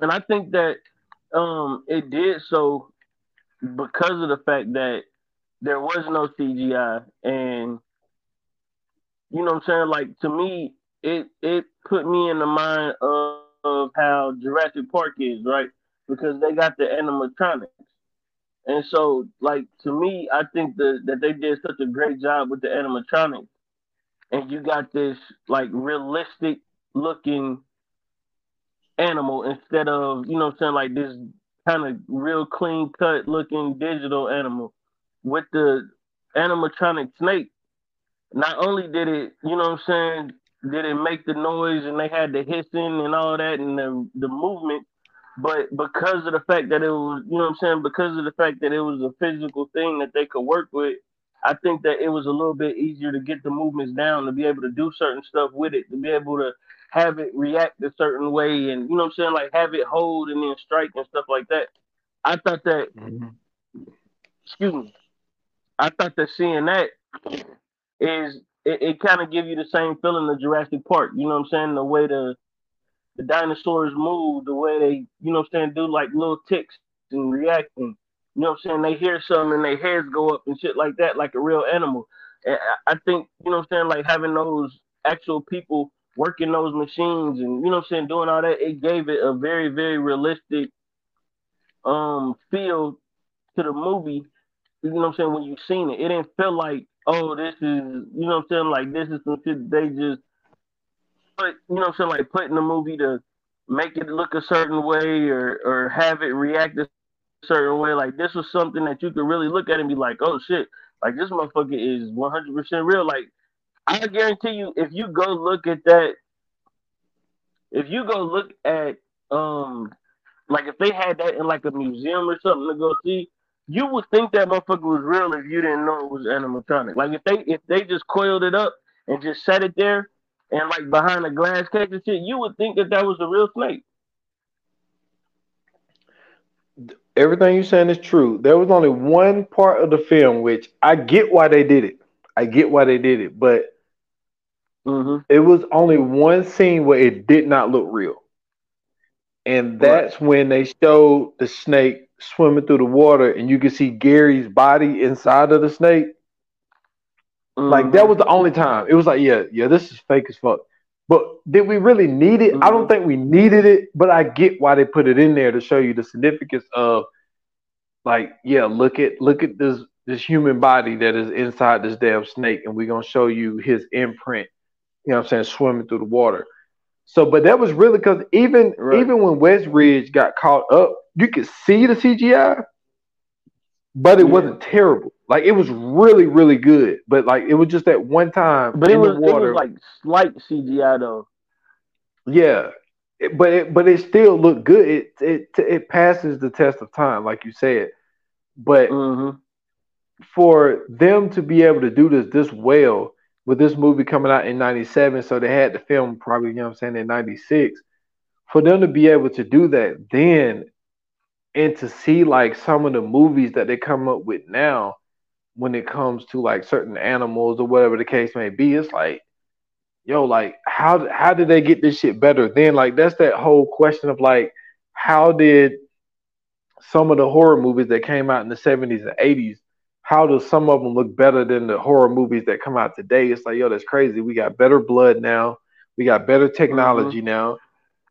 Speaker 2: and I think that um it did so because of the fact that there was no CGI and you know what I'm saying like to me it it put me in the mind of, of how Jurassic Park is right because they got the animatronics. And so, like to me, I think that that they did such a great job with the animatronics, and you got this like realistic looking animal instead of you know what I'm saying like this kind of real clean cut looking digital animal with the animatronic snake. Not only did it, you know what I'm saying, did it make the noise and they had the hissing and all that and the the movement, but because of the fact that it was, you know what I'm saying, because of the fact that it was a physical thing that they could work with, I think that it was a little bit easier to get the movements down, to be able to do certain stuff with it, to be able to have it react a certain way, and you know what I'm saying, like have it hold and then strike and stuff like that. I thought that mm-hmm. excuse me. I thought that seeing that is it, it kind of give you the same feeling of Jurassic Park. You know what I'm saying? The way the the dinosaurs move, the way they, you know what I'm saying, do like little ticks and reacting. You know what I'm saying? They hear something and their heads go up and shit like that, like a real animal. And I think, you know what I'm saying, like having those actual people working those machines and you know what I'm saying, doing all that, it gave it a very, very realistic um feel to the movie. You know what I'm saying, when you seen it. It didn't feel like, oh, this is you know what I'm saying, like this is some shit they just put, you know saying, like put in the movie to make it look a certain way or or have it react a certain way. Like this was something that you could really look at and be like, oh shit, like this motherfucker is 100% real. Like I guarantee you, if you go look at that, if you go look at um, like if they had that in like a museum or something to go see, you would think that motherfucker was real if you didn't know it was animatronic. Like if they if they just coiled it up and just set it there and like behind a glass case and shit, you would think that that was a real snake.
Speaker 3: Everything you're saying is true. There was only one part of the film which I get why they did it. I get why they did it, but
Speaker 2: mm-hmm.
Speaker 3: it was only one scene where it did not look real. And that's right. when they showed the snake swimming through the water and you can see Gary's body inside of the snake. Mm-hmm. Like that was the only time. It was like, yeah, yeah, this is fake as fuck. But did we really need it? Mm-hmm. I don't mm-hmm. think we needed it, but I get why they put it in there to show you the significance of like, yeah, look at look at this this human body that is inside this damn snake, and we're gonna show you his imprint, you know what I'm saying, swimming through the water. So, but that was really because even right. even when Westridge got caught up, you could see the CGI, but it yeah. wasn't terrible. Like it was really, really good, but like it was just that one time.
Speaker 2: But it was, it was like slight CGI though.
Speaker 3: Yeah, it, but it but it still looked good. It it it passes the test of time, like you said. But
Speaker 2: mm-hmm.
Speaker 3: for them to be able to do this this well with this movie coming out in '97, so they had to film probably you know what I'm saying in '96. For them to be able to do that then, and to see like some of the movies that they come up with now when it comes to like certain animals or whatever the case may be, it's like, yo, like how how did they get this shit better? Then like that's that whole question of like, how did some of the horror movies that came out in the 70s and 80s, how do some of them look better than the horror movies that come out today? It's like, yo, that's crazy. We got better blood now. We got better technology mm-hmm. now.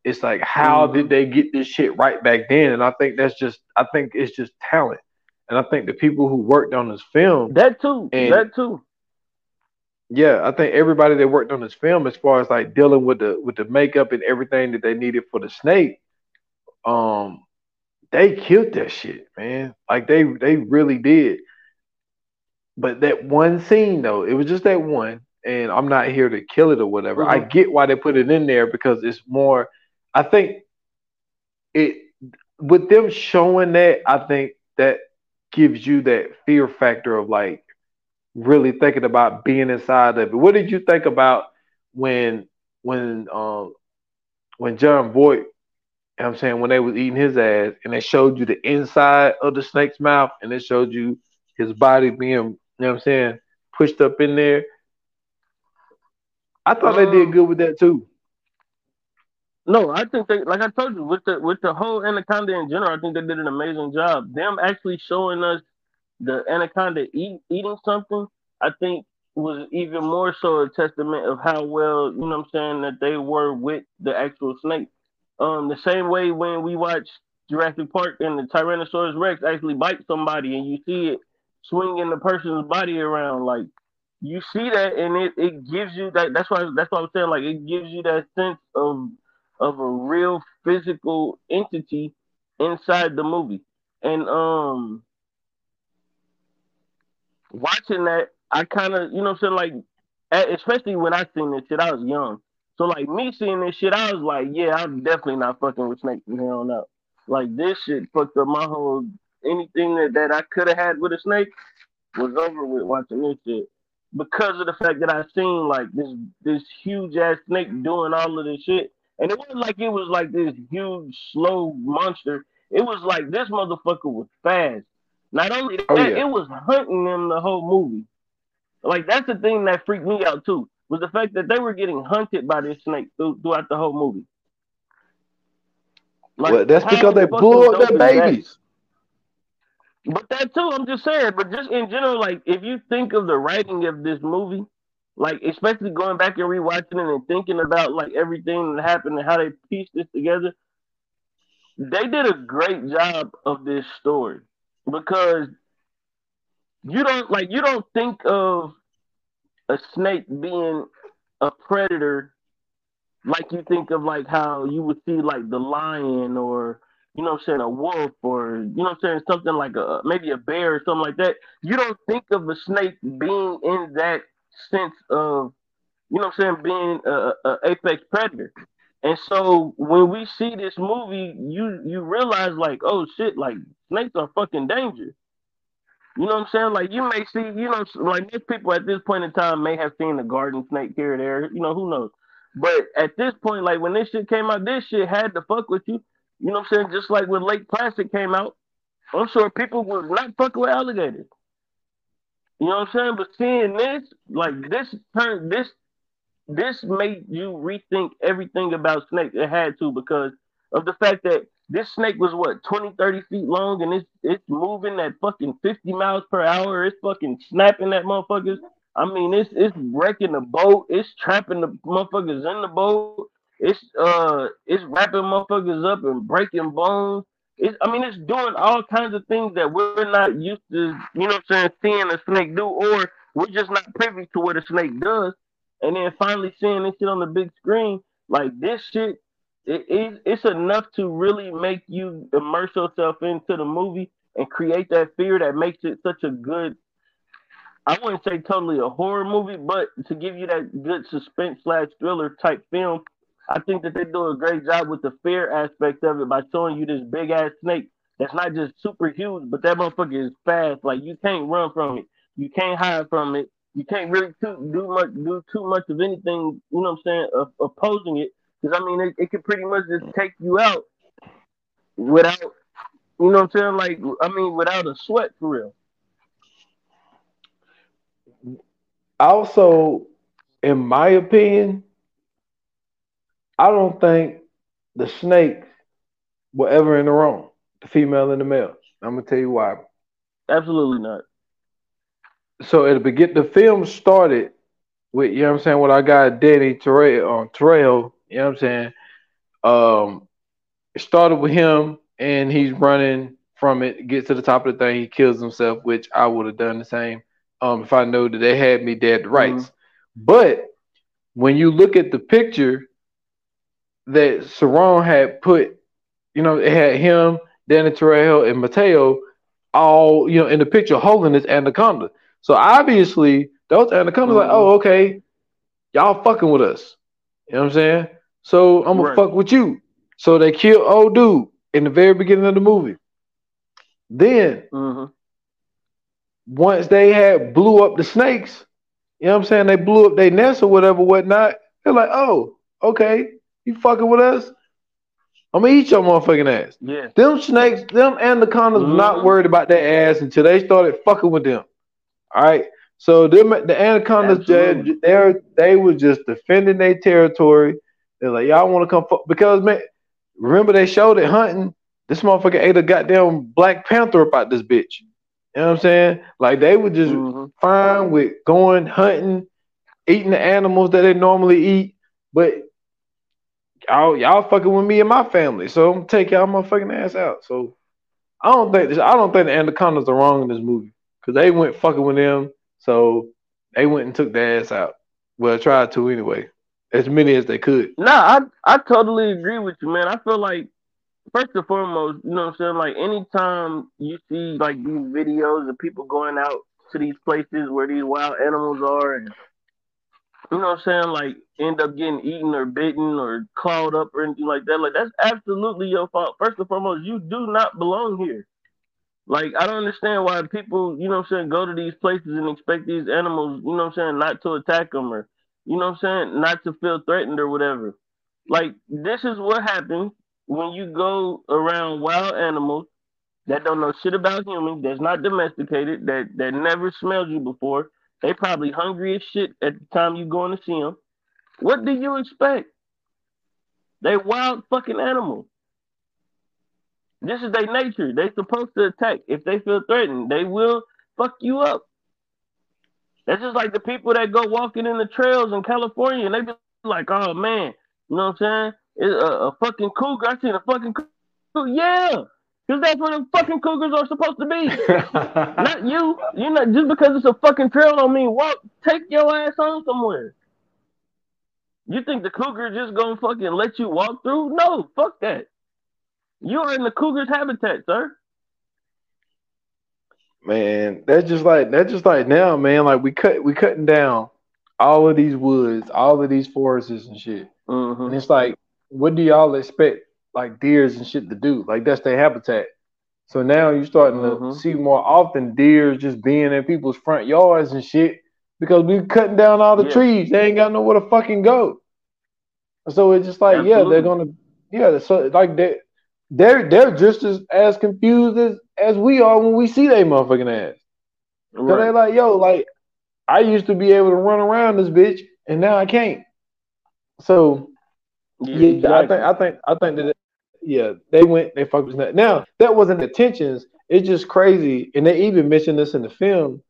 Speaker 3: It's like, how mm-hmm. did they get this shit right back then? And I think that's just, I think it's just talent. And I think the people who worked on this film
Speaker 2: that too, and, that too.
Speaker 3: Yeah, I think everybody that worked on this film, as far as like dealing with the with the makeup and everything that they needed for the snake, um, they killed that shit, man. Like they they really did. But that one scene though, it was just that one, and I'm not here to kill it or whatever. Mm-hmm. I get why they put it in there because it's more. I think it with them showing that. I think that gives you that fear factor of like really thinking about being inside of it. What did you think about when when um when Jon Voight, you know I'm saying, when they was eating his ass and they showed you the inside of the snake's mouth and it showed you his body being, you know I'm saying, pushed up in there. I thought um, they did um, good with that too.
Speaker 2: No, I think they like I told you with the with the whole anaconda in general. I think they did an amazing job. Them actually showing us the anaconda eat, eating something. I think was even more so a testament of how well you know what I'm saying that they were with the actual snake. Um, the same way when we watch Jurassic Park and the Tyrannosaurus Rex actually bite somebody and you see it swinging the person's body around, like you see that and it, it gives you that. That's why that's why I'm saying like it gives you that sense of of a real physical entity inside the movie. And um watching that, I kind of, you know what I'm saying, like especially when I seen this shit, I was young. So like me seeing this shit, I was like, yeah, I'm definitely not fucking with snakes from here on out. Like this shit fucked up my whole anything that, that I could have had with a snake was over with watching this shit. Because of the fact that I seen like this this huge ass snake doing all of this shit and it wasn't like it was like this huge, slow monster. It was like this motherfucker was fast. Not only oh, that,
Speaker 3: Oh, yeah.
Speaker 2: it was hunting them the whole movie. Like that's the thing that freaked me out too was the fact that they were getting hunted by this snake through, throughout the whole movie. Like,
Speaker 3: well, that's because they up their
Speaker 2: that?
Speaker 3: babies.
Speaker 2: But that too, I'm just saying. But just in general, like if you think of the writing of this movie, like especially going back and rewatching it and thinking about like everything that happened and how they pieced this together, they did a great job of this story because you don't like you don't think of a snake being a predator like you think of like how you would see like the lion or you know I'm saying, a wolf or you know I'm saying, something like a maybe a bear or something like that. You don't think of a snake being in that sense of you know I'm saying, being a, a apex predator. And so when we see this movie, you you realize like, oh shit, like snakes are fucking dangerous. You know what I'm saying? Like you may see, you know, like most people at this point in time may have seen a garden snake here or there. You know, who knows? But at this point, like when this shit came out, this shit had to fuck with you. You know what I'm saying? Just like when Lake Placid came out, I'm sure people were not fucking with alligators. You know what I'm saying? But seeing this, like this turn this this made you rethink everything about snakes. It had to because of the fact that this snake was what 20, 30 feet long and it's it's moving at fucking 50 miles per hour. It's fucking snapping at motherfuckers. I mean, it's it's wrecking the boat. It's trapping the motherfuckers in the boat. It's uh it's wrapping motherfuckers up and breaking bones. I mean, it's doing all kinds of things that we're not used to, you know what I'm saying, seeing a snake do, or we're just not privy to what a snake does. And then finally seeing this shit on the big screen, like this shit, it, it, it's enough to really make you immerse yourself into the movie and create that fear that makes it such a good I wouldn't say totally a horror movie, but to give you that good suspense slash thriller type film, I think that they do a great job with the fear aspect of it by showing you this big ass snake that's not just super huge, but that motherfucker is fast. Like you can't run from it, you can't hide from it, you can't really too, do much do too much of anything. You know what I'm saying? Of, opposing it, because I mean it, it can pretty much just take you out without, you know what I'm saying? Like I mean without a sweat for real.
Speaker 3: Also, in my opinion, I don't think the snakes were ever in the wrong, the female and the male. I'm gonna tell you why.
Speaker 2: Absolutely not.
Speaker 3: So at the begin, the film started with you know what I'm saying. What I got Danny Terrell on Terrell, you know what I'm saying. Um, it started with him and he's running from it, gets to the top of the thing, he kills himself, which I would have done the same um, if I know that they had me dead to rights.
Speaker 2: Mm-hmm.
Speaker 3: But when you look at the picture that Serone had put, you know, it had him, Danny Terrell, and Mateo all, you know, in the picture holding this anaconda. So obviously, those anacondas like,
Speaker 2: Mhm.
Speaker 3: oh, okay, y'all fucking with us. You know what I'm saying? So I'm gonna
Speaker 2: Right.
Speaker 3: fuck with you. So they kill old dude in the very beginning of the movie. Then
Speaker 2: hmm
Speaker 3: once they had blew up the snakes, you know what I'm saying? They blew up their nest or whatever, whatnot. They're like, oh, okay, you fucking with us? I'm gonna eat your motherfucking ass.
Speaker 2: Yeah.
Speaker 3: Them snakes, them anacondas were not worried about their ass until they started fucking with them. All right. So them the anacondas,
Speaker 2: Absolutely.
Speaker 3: they they were just defending their territory. They're like, y'all want to come fuck because man, remember they showed it hunting. This motherfucker ate a goddamn Black Panther about this bitch. You know what I'm saying? Like they were just
Speaker 2: Mhm.
Speaker 3: fine with going hunting, eating the animals that they normally eat, but y'all y'all fucking with me and my family, so I'm take y'all motherfucking ass out. So I don't think this, I don't think the anacondas are wrong in this movie because they went fucking with them, so they went and took their ass out. Well, tried to anyway, as many as they could.
Speaker 2: Nah, I I totally agree with you, man. I feel like first and foremost, you know what I'm saying? Like anytime you see like these videos of people going out to these places where these wild animals are and you know what I'm saying, like end up getting eaten or bitten or clawed up or anything like that, like that's absolutely your fault. First and foremost, you do not belong here. Like I don't understand why people, you know I'm saying, go to these places and expect these animals, you know I'm saying, not to attack them or you know I'm saying, not to feel threatened or whatever. Like this is what happens when you go around wild animals that don't know shit about humans, that's not domesticated, that that never smelled you before. They probably hungry as shit at the time you going to see them. What do you expect? They wild fucking animals. This is their nature. They supposed to attack. If they feel threatened, they will fuck you up. That's just like the people that go walking in the trails in California and they be like, oh man, you know what I'm saying? It's a, a fucking cougar. I seen a fucking cougar. Oh, yeah. Because that's where the fucking cougars are supposed to be. not you. You know, just because it's a fucking trail don't mean walk. Take your ass on somewhere. You think the cougar just gonna fucking let you walk through? No, fuck that. You are in the cougar's habitat, sir.
Speaker 3: Man, that's just like that's just like now, man. Like we cut we cutting down all of these woods, all of these forests and shit.
Speaker 2: Mm-hmm.
Speaker 3: And it's like, what do y'all expect like deers and shit to do? Like that's their habitat. So now you're starting
Speaker 2: Mhm.
Speaker 3: to see more often deers just being in people's front yards and shit because we cutting down all the
Speaker 2: Yeah.
Speaker 3: trees. They ain't got nowhere to fucking go. So it's just like, yeah, they're gonna, yeah. So like they, they're they're just as as confused as as we are when we see they motherfucking ass. So
Speaker 2: Right.
Speaker 3: they like, yo, like I used to be able to run around this bitch, and now I can't. So
Speaker 2: Yeah,
Speaker 3: yeah, I think I think I think that yeah, they went they fucked with that. Now that wasn't intentions. It's just crazy, and they even mentioned this in the film.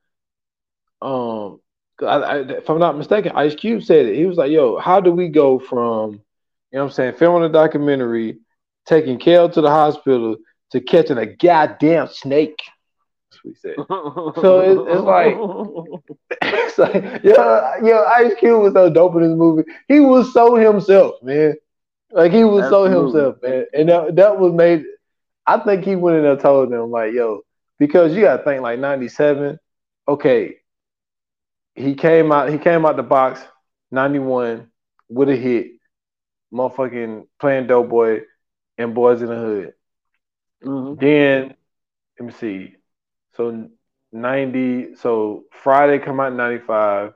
Speaker 3: Um, 'cause I, I, if I'm not mistaken, Ice Cube said it. He was like, "Yo, how do we go from, you know, what I'm saying, filming a documentary, taking Cale to the hospital, to catching a goddamn snake?" That's what he said. So it- it's like- it's like, yo, yo, Ice Cube was so dope in this movie. He was so himself, man. Like he was so himself, man. And that, that was made. I think he went in there and told them like, yo, because you gotta think like '97. Okay, he came out. He came out the box '91 with a hit, motherfucking playing Doughboy and Boyz n the Hood.
Speaker 2: Mhm.
Speaker 3: Then let me see. So ninety. So Friday come out in ninety five.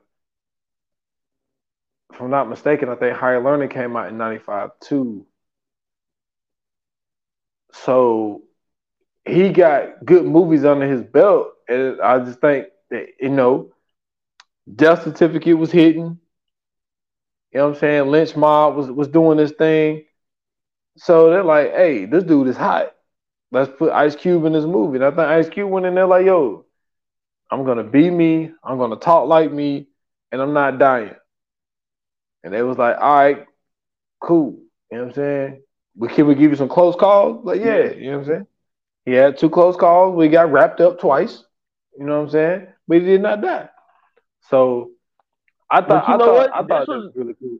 Speaker 3: If I'm not mistaken, I think Higher Learning came out in ninety five too. So he got good movies under his belt, and I just think that you know, Death Certificate was hitting. You know what I'm saying? Lench Mob was was doing this thing. So they're like, hey, this dude is hot. Let's put Ice Cube in this movie. And I think Ice Cube went in there like, yo, I'm gonna be me, I'm gonna talk like me, and I'm not dying. And they was like, all right, cool. You know what I'm saying? But can we give you some close calls? Like, yeah, you know what I'm saying? He had two close calls. We got wrapped up twice. You know what I'm saying? But he did not die. So I thought
Speaker 2: you
Speaker 3: I
Speaker 2: know
Speaker 3: thought
Speaker 2: what?
Speaker 3: I thought
Speaker 2: This was-
Speaker 3: was really cool.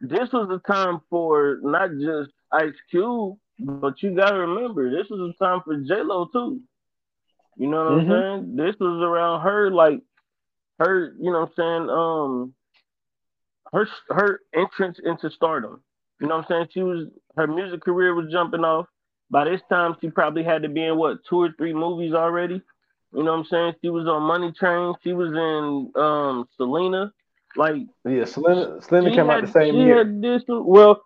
Speaker 2: This was the time for not just Ice Cube, but you gotta remember, this was the time for J Lo too. You know what
Speaker 3: Mhm.
Speaker 2: I'm saying? This was around her, like her, you know what I'm saying? Um, her her entrance into stardom. You know what I'm saying? She was her music career was jumping off. By this time, she probably had to be in what two or three movies already. You know what I'm saying? She was on Money Train. She was in um Selena. Like
Speaker 3: Yeah, Selena, Selena came out the same year.
Speaker 2: Had this, well,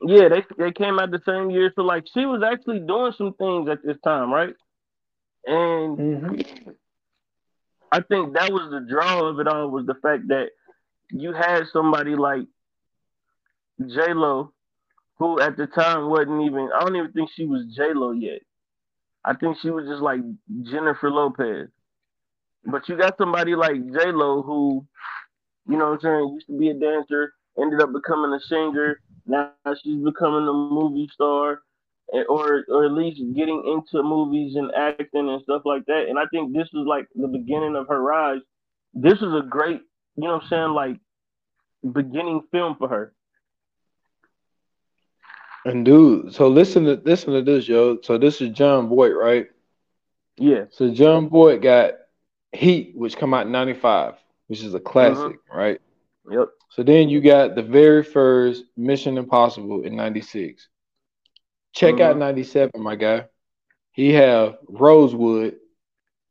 Speaker 2: yeah, they they came out the same year. So like she was actually doing some things at this time, right? And
Speaker 3: Mhm.
Speaker 2: I think that was the draw of it all was the fact that you had somebody like J Lo, who at the time wasn't even. I don't even think she was J Lo yet. I think she was just like Jennifer Lopez. But you got somebody like J Lo who, you know what I'm saying, used to be a dancer, ended up becoming a singer. Now she's becoming a movie star, or or at least getting into movies and acting and stuff like that. And I think this is like the beginning of her rise. This is a great, you know what I'm saying, like beginning film for her.
Speaker 3: And dude, so listen to listen to this, yo. So this is Jon Voight, right?
Speaker 2: Yeah.
Speaker 3: So Jon Voight got Heat, which come out in '95, which is a classic, right?
Speaker 2: Yep.
Speaker 3: So then you got the very first Mission Impossible in '96. Check out
Speaker 2: Mhm.
Speaker 3: '97, my guy. He have Rosewood.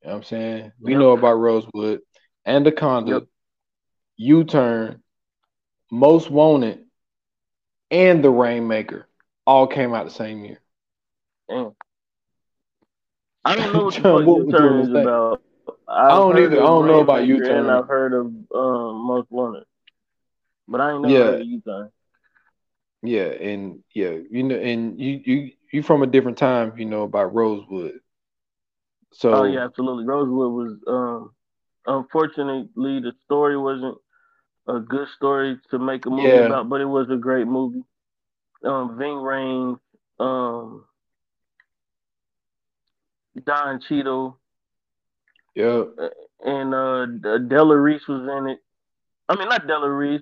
Speaker 3: You know what I'm saying? We
Speaker 2: Yep.
Speaker 3: know about Rosewood, Anaconda,
Speaker 2: Yep.
Speaker 3: U-Turn, Most Wanted, and The Rainmaker all came out the same year.
Speaker 2: Damn. I don't know what the
Speaker 3: John
Speaker 2: fuck
Speaker 3: was doing
Speaker 2: U-turn
Speaker 3: his
Speaker 2: is about.
Speaker 3: I don't
Speaker 2: I've heard
Speaker 3: either. I don't know about U-turn.
Speaker 2: And I've heard of um, Most Wanted, but I ain't never
Speaker 3: Yeah.
Speaker 2: heard of U-turn.
Speaker 3: Yeah, and yeah, you know, and you you you from a different time, you know, about Rosewood. So
Speaker 2: Oh yeah, absolutely. Rosewood was um unfortunately the story wasn't a good story to make a movie
Speaker 3: Yeah.
Speaker 2: about, but it was a great movie. Um Ving Rhames, um Don Cheadle
Speaker 3: yeah,
Speaker 2: and uh Della Reese was in it. I mean not Della Reese.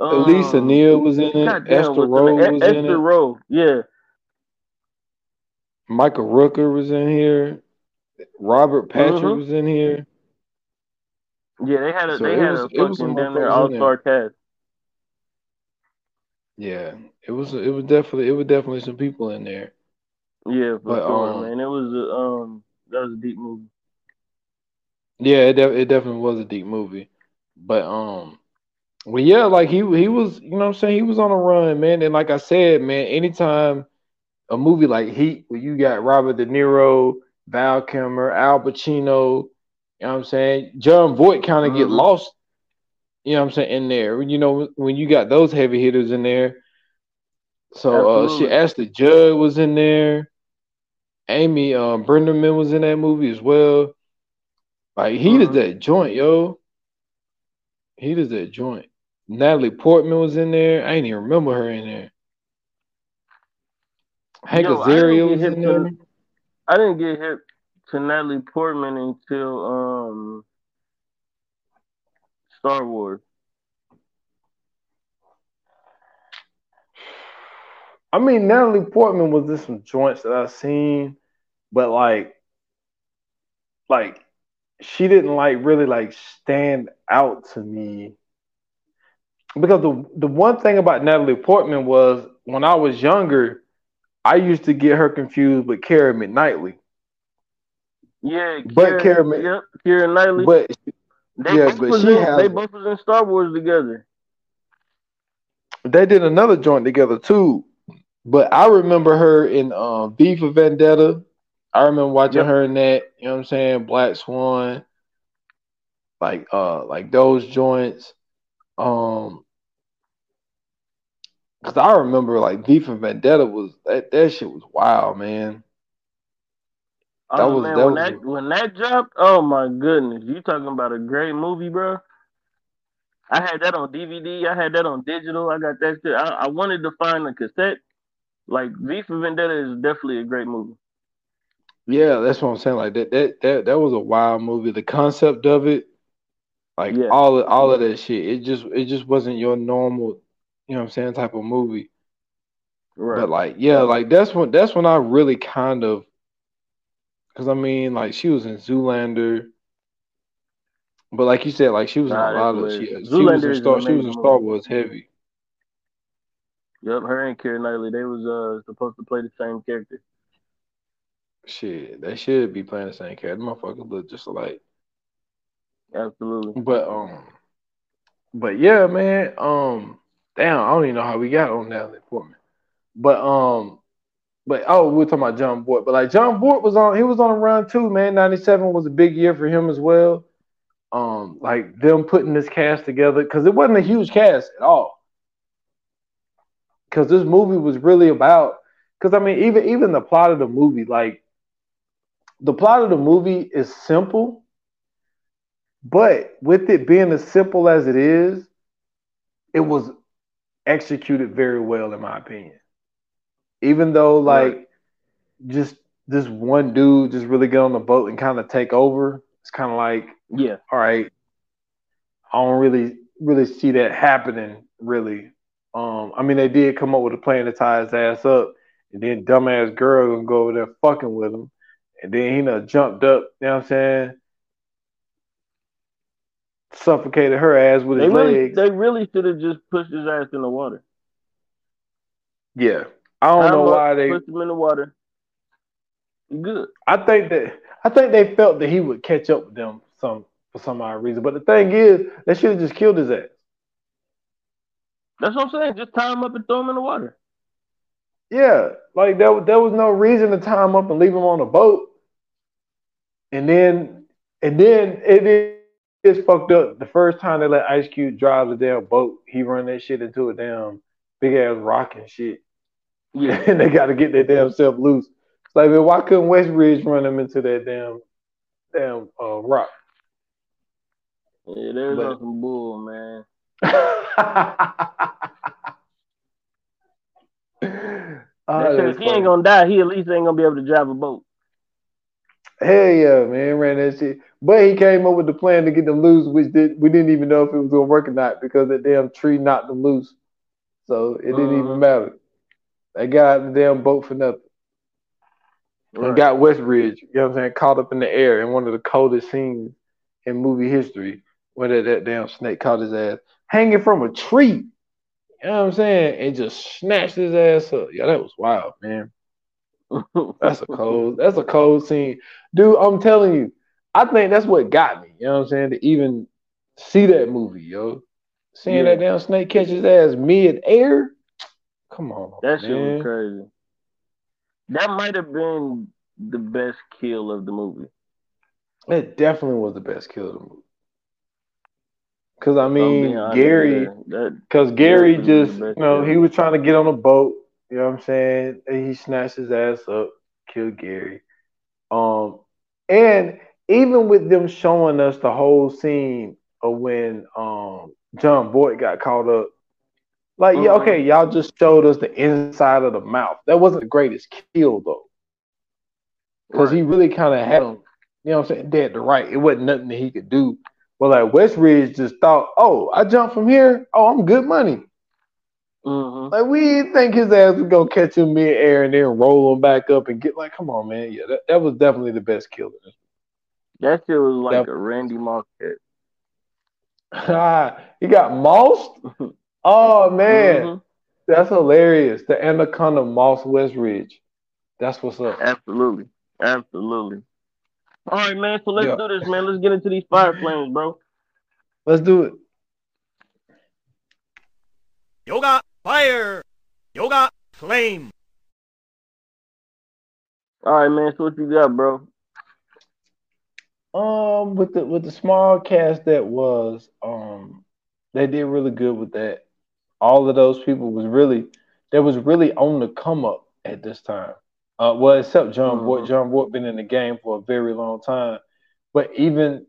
Speaker 2: Um,
Speaker 3: Neal was in it. Esther Rolle
Speaker 2: name?
Speaker 3: was
Speaker 2: E-
Speaker 3: in
Speaker 2: Esther
Speaker 3: it.
Speaker 2: Rolle, yeah.
Speaker 3: Michael Rooker was in here. Robert Patrick
Speaker 2: Mhm.
Speaker 3: was in here.
Speaker 2: Yeah, they had a
Speaker 3: So
Speaker 2: they had
Speaker 3: was-
Speaker 2: a
Speaker 3: was
Speaker 2: fucking
Speaker 3: some
Speaker 2: damn all star cast.
Speaker 3: Yeah, it was it was definitely it was definitely some people in there.
Speaker 2: Yeah,
Speaker 3: But,
Speaker 2: sure,
Speaker 3: um,
Speaker 2: man. It was a um that was a deep movie.
Speaker 3: Yeah, it, de- it definitely was a deep movie. But um well yeah, like he he was, you know what I'm saying, he was on a run, man. And like I said, man, anytime a movie like Heat where you got Robert De Niro, Val Kilmer, Al Pacino, you know what I'm saying? Jon Voight kind of get
Speaker 2: Mhm.
Speaker 3: lost, you know what I'm saying, in there. You know, when you got those heavy hitters in there. So uh she. Ashley Judd was in there. Amy um Brenneman was in that movie as well. Like he did
Speaker 2: Mhm.
Speaker 3: that joint, yo. He did that joint. Natalie Portman was in there. I ain't even remember her in there. Hank
Speaker 2: Yo, I didn't
Speaker 3: Azaria
Speaker 2: get
Speaker 3: was in
Speaker 2: to-
Speaker 3: there.
Speaker 2: I didn't get hip to Natalie Portman until um Star Wars.
Speaker 3: I mean, Natalie Portman was in some joints that I've seen, but like, like she didn't like really like stand out to me. Because the the one thing about Natalie Portman was when I was younger, I used to get her confused with Kara McKnightley.
Speaker 2: Yeah,
Speaker 3: But
Speaker 2: Keira yep, Keira Knightley.
Speaker 3: But
Speaker 2: they
Speaker 3: yeah,
Speaker 2: both
Speaker 3: but
Speaker 2: was
Speaker 3: she
Speaker 2: in, they both was in Star Wars together.
Speaker 3: they did another joint together too. But I remember her in um, V for Vendetta. I remember watching
Speaker 2: Yep.
Speaker 3: her in that. You know what I'm saying? Black Swan, like uh, like those joints. Um, because I remember like V for Vendetta was that that shit was wild, man. That
Speaker 2: oh
Speaker 3: was-
Speaker 2: man,
Speaker 3: that
Speaker 2: when
Speaker 3: was
Speaker 2: that
Speaker 3: a-
Speaker 2: when that dropped, oh my goodness, you talking about a great movie, bro? I had that on DVD. I had that on digital. I got that shit. I, I wanted to find a cassette. Like V for Vendetta is definitely a great movie.
Speaker 3: Yeah, that's what I'm saying. Like that that that that was a wild movie. The concept of it, like
Speaker 2: Yeah.
Speaker 3: all of all of that shit, it just it just wasn't your normal, you know what I'm saying, type of movie.
Speaker 2: Right.
Speaker 3: But like, yeah, like that's when that's when I really kind of, because I mean, like she was in Zoolander, but like you said, like she was
Speaker 2: Nah,
Speaker 3: in a lot of she, she was
Speaker 2: Zoolander
Speaker 3: in Star she was in Star. Wars heavy.
Speaker 2: Yep, her and Keira Knightley, they was uh supposed to play the same character.
Speaker 3: Shit, they should be playing the same character. Motherfuckers look just alike.
Speaker 2: Absolutely.
Speaker 3: But um, but yeah, man. Um, damn, I don't even know how we got on Natalie Portman. But um, but oh, we are talking about Jon Voight. But like Jon Voight was on, he was on a run too, man. Ninety seven was a big year for him as well. Um, like them putting this cast together because it wasn't a huge cast at all. Because this movie was really about. Because I mean, even even the plot of the movie, like the plot of the movie is simple, but with it being as simple as it is, it was executed very well, in my opinion. Even though, like,
Speaker 2: Right.
Speaker 3: just this one dude just really get on the boat and kind of take over, it's kind of like,
Speaker 2: Yeah.
Speaker 3: all right, I don't really really see that happening. Really, um, I mean, they did come up with a plan to tie his ass up, and then dumbass girl gonna go over there fucking with him, and then he done jumped up. You know what I'm saying? Suffocated her ass with
Speaker 2: They
Speaker 3: his
Speaker 2: really
Speaker 3: legs.
Speaker 2: they really should have just pushed his ass in the water.
Speaker 3: yeah, I don't
Speaker 2: Tie
Speaker 3: know why they.
Speaker 2: pushed him in the water. Good.
Speaker 3: I think that I think they felt that he would catch up with them some for some odd reason. But the thing is, they should have just killed his ass.
Speaker 2: That's what I'm saying. Just tie him up and throw him in the water.
Speaker 3: Yeah, like there, there was no reason to tie him up and leave him on a boat. and then and then it is fucked up. The first time they let Ice Cube drive the damn boat, he run that shit into a damn big ass rock and shit.
Speaker 2: Yeah,
Speaker 3: and they got to get their damn self loose. It's like, man, why couldn't Westridge run them into that damn damn uh, rock?
Speaker 2: yeah, there's
Speaker 3: But-
Speaker 2: some bull, man. Shit, if he
Speaker 3: funny.
Speaker 2: ain't gonna die, he at least ain't gonna be able to drive a boat.
Speaker 3: Hell yeah, man, ran that shit. But he came up with the plan to get them loose, which did we didn't even know if it was gonna work or not because that damn tree knocked them loose. So it didn't even
Speaker 2: Mhm.
Speaker 3: matter. They got the damn boat for nothing. And
Speaker 2: Right.
Speaker 3: got Westridge, you know what I'm saying, caught up in the air in one of the coldest scenes in movie history, where that, that damn snake caught his ass hanging from a tree. You know what I'm saying? And just snatched his ass up. Yeah, that was wild, man. That's a cold. That's a cold scene, dude. I'm telling you, I think that's what got me. You know what I'm saying? To even see that movie, yo, seeing that damn snake catch his ass mid air. Come on,
Speaker 2: that shit was crazy. That might have been the best kill of the movie.
Speaker 3: It definitely was the best kill of the movie. Cause I
Speaker 2: If I'm being
Speaker 3: mean, Gary, cause Gary just, you know, he was trying to get on a boat. You know what I'm saying? And he snatched his ass up, killed Gary. Um, and even with them showing us the whole scene of when um Jon Voight got caught up, like yeah, okay, y'all just showed us the inside of the mouth. That wasn't the greatest kill though, because he really kind of had him. You know what I'm saying? Dead to right. It wasn't nothing that he could do. Well, like Westridge just thought, oh, I jumped from here. Oh, I'm good money.
Speaker 2: Mhm.
Speaker 3: Like we didn't think his ass was gonna catch him mid air and then roll him back up and get like, come on, man. Yeah, that, that was definitely the best kill.
Speaker 2: that shit was like
Speaker 3: That-
Speaker 2: a Randy Moss hit.
Speaker 3: he got mossed. Oh man,
Speaker 2: Mhm.
Speaker 3: that's hilarious. The anaconda moss Westridge. That's what's up.
Speaker 2: Absolutely, absolutely. All right, man. So let's
Speaker 3: Yeah.
Speaker 2: do this, man. Let's get into these fire flames, bro.
Speaker 3: Let's do it.
Speaker 4: Yoga fire. Yoga flame.
Speaker 2: All right, man. So what you got, bro?
Speaker 3: Um, with the with the small cast that was, um, they did really good with that. All of those people was really that was really on the come up at this time. Uh, well, except Jon Voight.
Speaker 2: Mhm.
Speaker 3: Jon Voight been in the game for a very long time, but even,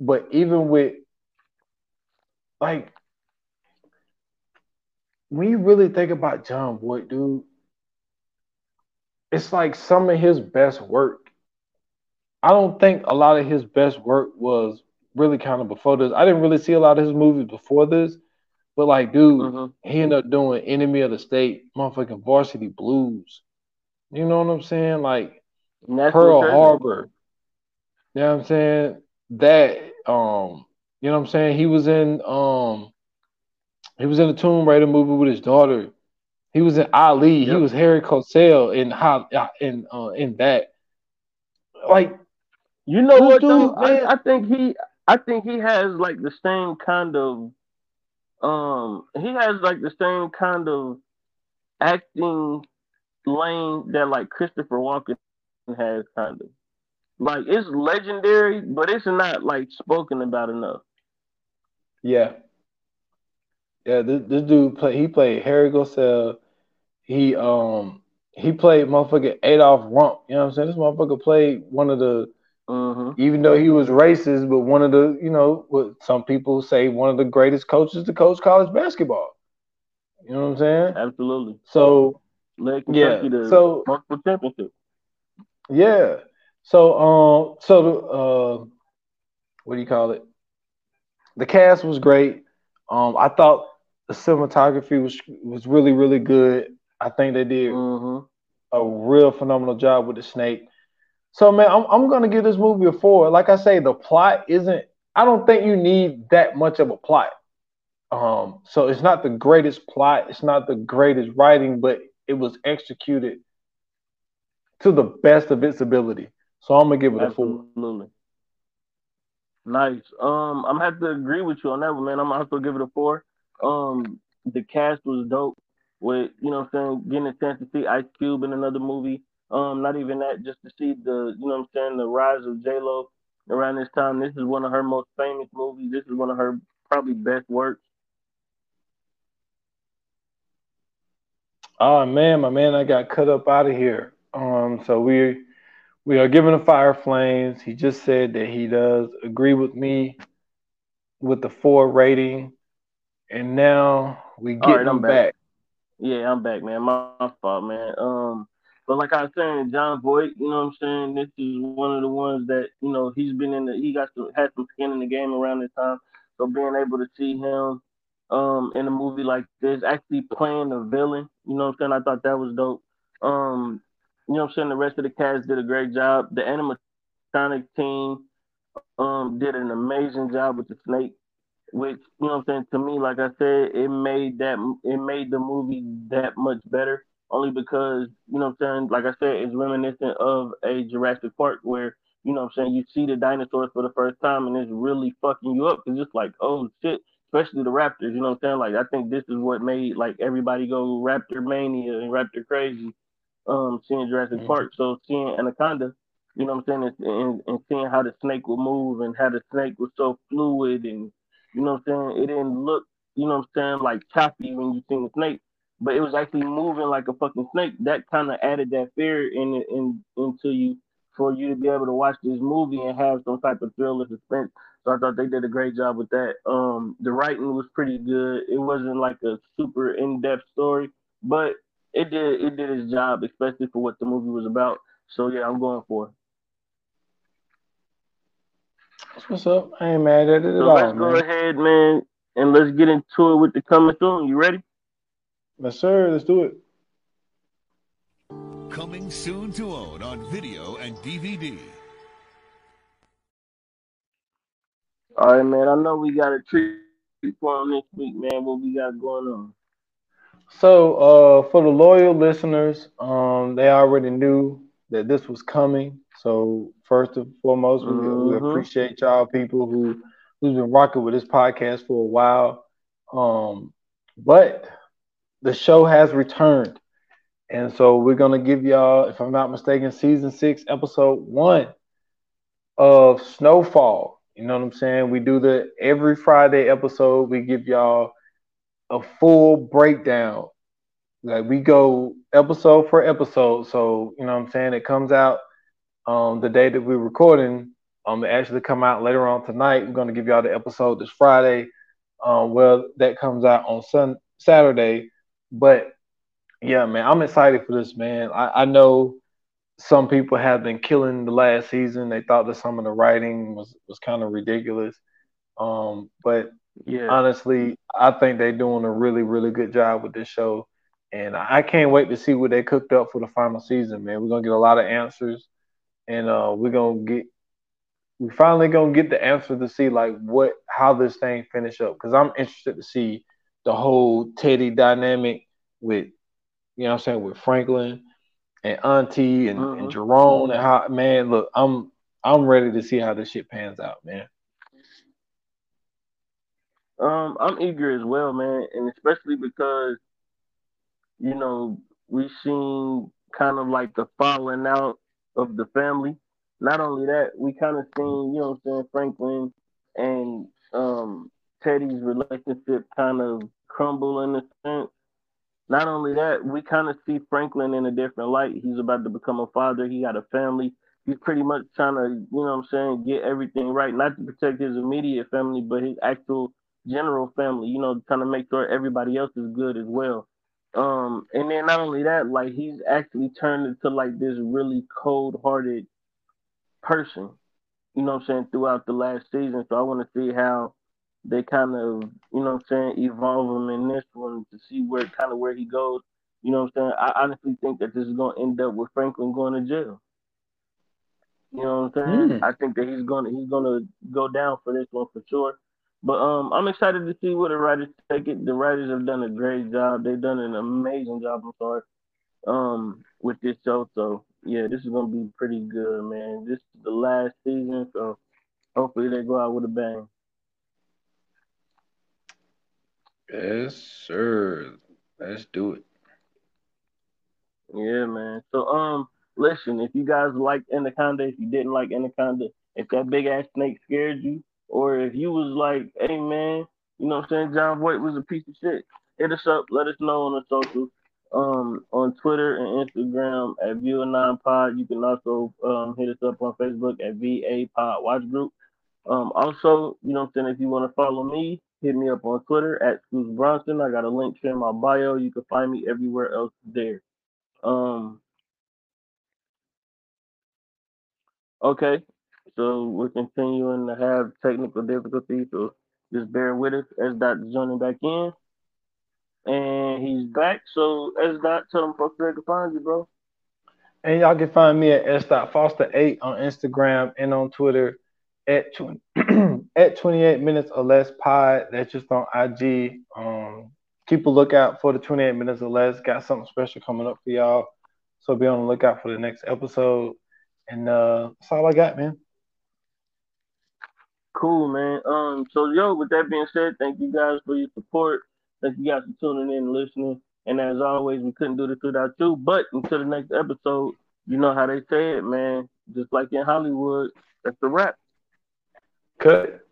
Speaker 3: but even with, like, when you really think about Jon Voight, dude, it's like some of his best work I don't think a lot of his best work was really kind of before this. I didn't really see a lot of his movies before this, but like, dude,
Speaker 2: Mhm.
Speaker 3: he ended up doing Enemy of the State, motherfucking Varsity Blues. You know what I'm saying? Like Pearl. Harbor. You know what I'm saying? That um, you know what I'm saying? He was in um, he was in the Tomb Raider movie with his daughter. He was in Ali. He was Harry Cosell in how in uh in that. Like
Speaker 2: You know what
Speaker 3: dude,
Speaker 2: though? I, I think he I think he has like the same kind of um he has like the same kind of acting lane that like Christopher Walken has kind of. Like it's legendary, but it's not like spoken about enough.
Speaker 3: Yeah. Yeah, this, this dude play he played Harry Gosell. He um he played motherfucking Adolph Rupp. You know what I'm saying? This motherfucker played one of the
Speaker 2: Mm-hmm.
Speaker 3: even though he was racist, but one of the, you know, what some people say one of the greatest coaches to coach college basketball. You know what I'm saying?
Speaker 2: Absolutely.
Speaker 3: So
Speaker 2: Led
Speaker 3: Yeah,
Speaker 2: Kentucky to
Speaker 3: so-
Speaker 2: multiple championships.
Speaker 3: yeah. So um so the uh what do you call it? The cast was great. Um I thought the cinematography was was really, really good. I think they did
Speaker 2: Mm-hmm.
Speaker 3: a real phenomenal job with the snake. So man, I'm I'm gonna give this movie a four. Like I say, the plot isn't. I don't think you need that much of a plot. Um, so it's not the greatest plot. It's not the greatest writing, but it was executed to the best of its ability. So I'm gonna give it a four.
Speaker 2: Absolutely. Nice. Um, I'm gonna have to agree with you on that one, man. I'm also give it a four. Um, the cast was dope. With you know, what I'm saying getting a chance to see Ice Cube in another movie. Um, not even that, just to see the you know what I'm saying the rise of J Lo around this time. This is one of her most famous movies. This is one of her probably best works.
Speaker 3: Oh man, my man, I got cut up out of here. Um, so we we are giving the fire flames. He just said that he does agree with me with the four rating, and now we get
Speaker 2: right,
Speaker 3: him
Speaker 2: I'm
Speaker 3: back.
Speaker 2: back. Yeah, I'm back, man. My, my fault, man. Um, but like I was saying, Jon Voight, you know what I'm saying? This is one of the ones that, you know, he's been in the he got some had some skin in the game around this time. So being able to see him um in a movie like this, actually playing a villain, you know what I'm saying? I thought that was dope. Um, you know what I'm saying? The rest of the cast did a great job. The animatronic team um did an amazing job with the snake which you know what I'm saying to me, like I said, it made that it made the movie that much better. Only because you know what I'm saying, like I said, it's reminiscent of a Jurassic Park where you know what I'm saying you see the dinosaurs for the first time and it's really fucking you up because it's like oh shit, especially the raptors. You know what I'm saying? Like I think this is what made like everybody go Raptor mania and Raptor crazy. Um, seeing Jurassic
Speaker 3: Mhm.
Speaker 2: Park, so seeing Anaconda, you know what I'm saying, and, and, and seeing how the snake would move and how the snake was so fluid and you know what I'm saying? It didn't look, you know what I'm saying, like choppy when you seen the snake, but it was actually moving like a fucking snake. That kind of added that fear in, in into you for you to be able to watch this movie and have some type of thrill or suspense. So I thought they did a great job with that. Um, the writing was pretty good. It wasn't like a super in-depth story, but it did it did its job, especially for what the movie was about. So yeah, I'm going for it.
Speaker 3: That's what's up. I ain't mad at it at
Speaker 2: So
Speaker 3: all,
Speaker 2: let's go
Speaker 3: man.
Speaker 2: ahead, man, and let's get into it with the coming soon. You ready?
Speaker 3: Yes, sir. Let's do it.
Speaker 5: Coming soon to own on video and DVD.
Speaker 2: All right, man. I know we got a treat for him this week, man. What we got going on?
Speaker 3: So, uh, for the loyal listeners, um, they already knew that this was coming. So, first and foremost, we, we
Speaker 2: Mhm.
Speaker 3: appreciate y'all people who who's been rocking with this podcast for a while. Um, but the show has returned, and so we're gonna give y'all, if I'm not mistaken, season six, episode one of Snowfall. You know what I'm saying? We do the every Friday episode. We give y'all a full breakdown. Like we go episode for episode. So, you know what I'm saying? It comes out um the day that we're recording. Um it actually come out later on tonight. We're gonna give y'all the episode this Friday. Um well that comes out on Sun Saturday. But yeah, man, I'm excited for this, man. I, I know some people have been killing the last season. They thought that some of the writing was, was kind of ridiculous. Um, but
Speaker 2: Yeah.
Speaker 3: honestly, I think they're doing a really, really good job with this show. And I can't wait to see what they cooked up for the final season, man. We're gonna get a lot of answers and uh we're gonna get we finally gonna get the answer to see like what how this thing finish up. Cause I'm interested to see the whole Teddy dynamic with you know what I'm saying, with Franklin and Auntie and, and
Speaker 2: Mhm.
Speaker 3: Jerome and how man, look, I'm I'm ready to see how this shit pans out, man.
Speaker 2: Um, I'm eager as well, man, and especially because you know we've seen kind of like the falling out of the family. Not only that, we kind of seen you know what I'm saying Franklin and um Teddy's relationship kind of crumble in a sense. Not only that, we kind of see Franklin in a different light. He's about to become a father. He got a family. He's pretty much trying to, you know what I'm saying, get everything right, not to protect his immediate family, but his actual general family, you know, trying to make sure everybody else is good as well. Um, and then not only that, like he's actually turned into like this really cold hearted person, you know what I'm saying, throughout the last season. So I want to see how they kind of, you know what I'm saying, evolve him in this one to see where kind of where he goes. You know what I'm saying? I honestly think that this is gonna end up with Franklin going to jail. You know what I'm saying?
Speaker 3: Hmm.
Speaker 2: I think that he's gonna he's gonna go down for this one for sure. But um, I'm excited to see where the writers take it. The writers have done a great job. They've done an amazing job. I'm sorry, um, with this show. So yeah, this is gonna be pretty good, man. This is the last season, so hopefully they go out with a bang.
Speaker 3: Yes, sir. Let's do it.
Speaker 2: Yeah, man. So um, listen, if you guys liked Anaconda, if you didn't like Anaconda, if that big ass snake scared you, or if you was like, hey man, you know what I'm saying, Jon Voight was a piece of shit, hit us up, let us know on the socials. Um, on Twitter and Instagram at View9 Pod. You can also um, hit us up on Facebook at VA Pod Watch Group. Um, also, you know what I'm saying, if you want to follow me, hit me up on Twitter at Scoots Bronson. I got a link in my bio. You can find me everywhere else there. Um, okay, so we're continuing to have technical difficulties, so just bear with us as Dot's joining back in. And he's back. So as Dot, tell them folks where to find you, bro.
Speaker 3: And y'all can find me at S Dot Foster Eight on Instagram and on Twitter at 20, at 28 minutes or less pod. That's just on IG. Um, keep a lookout for the 28 minutes or less. Got something special coming up for y'all. So be on the lookout for the next episode. And uh, that's all I got, man.
Speaker 2: Cool, man. Um, so yo, with that being said, thank you guys for your support. Thank you guys for tuning in and listening. And as always, we couldn't do this without you. But until the next episode, you know how they say it, man. Just like in Hollywood, that's the wrap.
Speaker 3: Cut.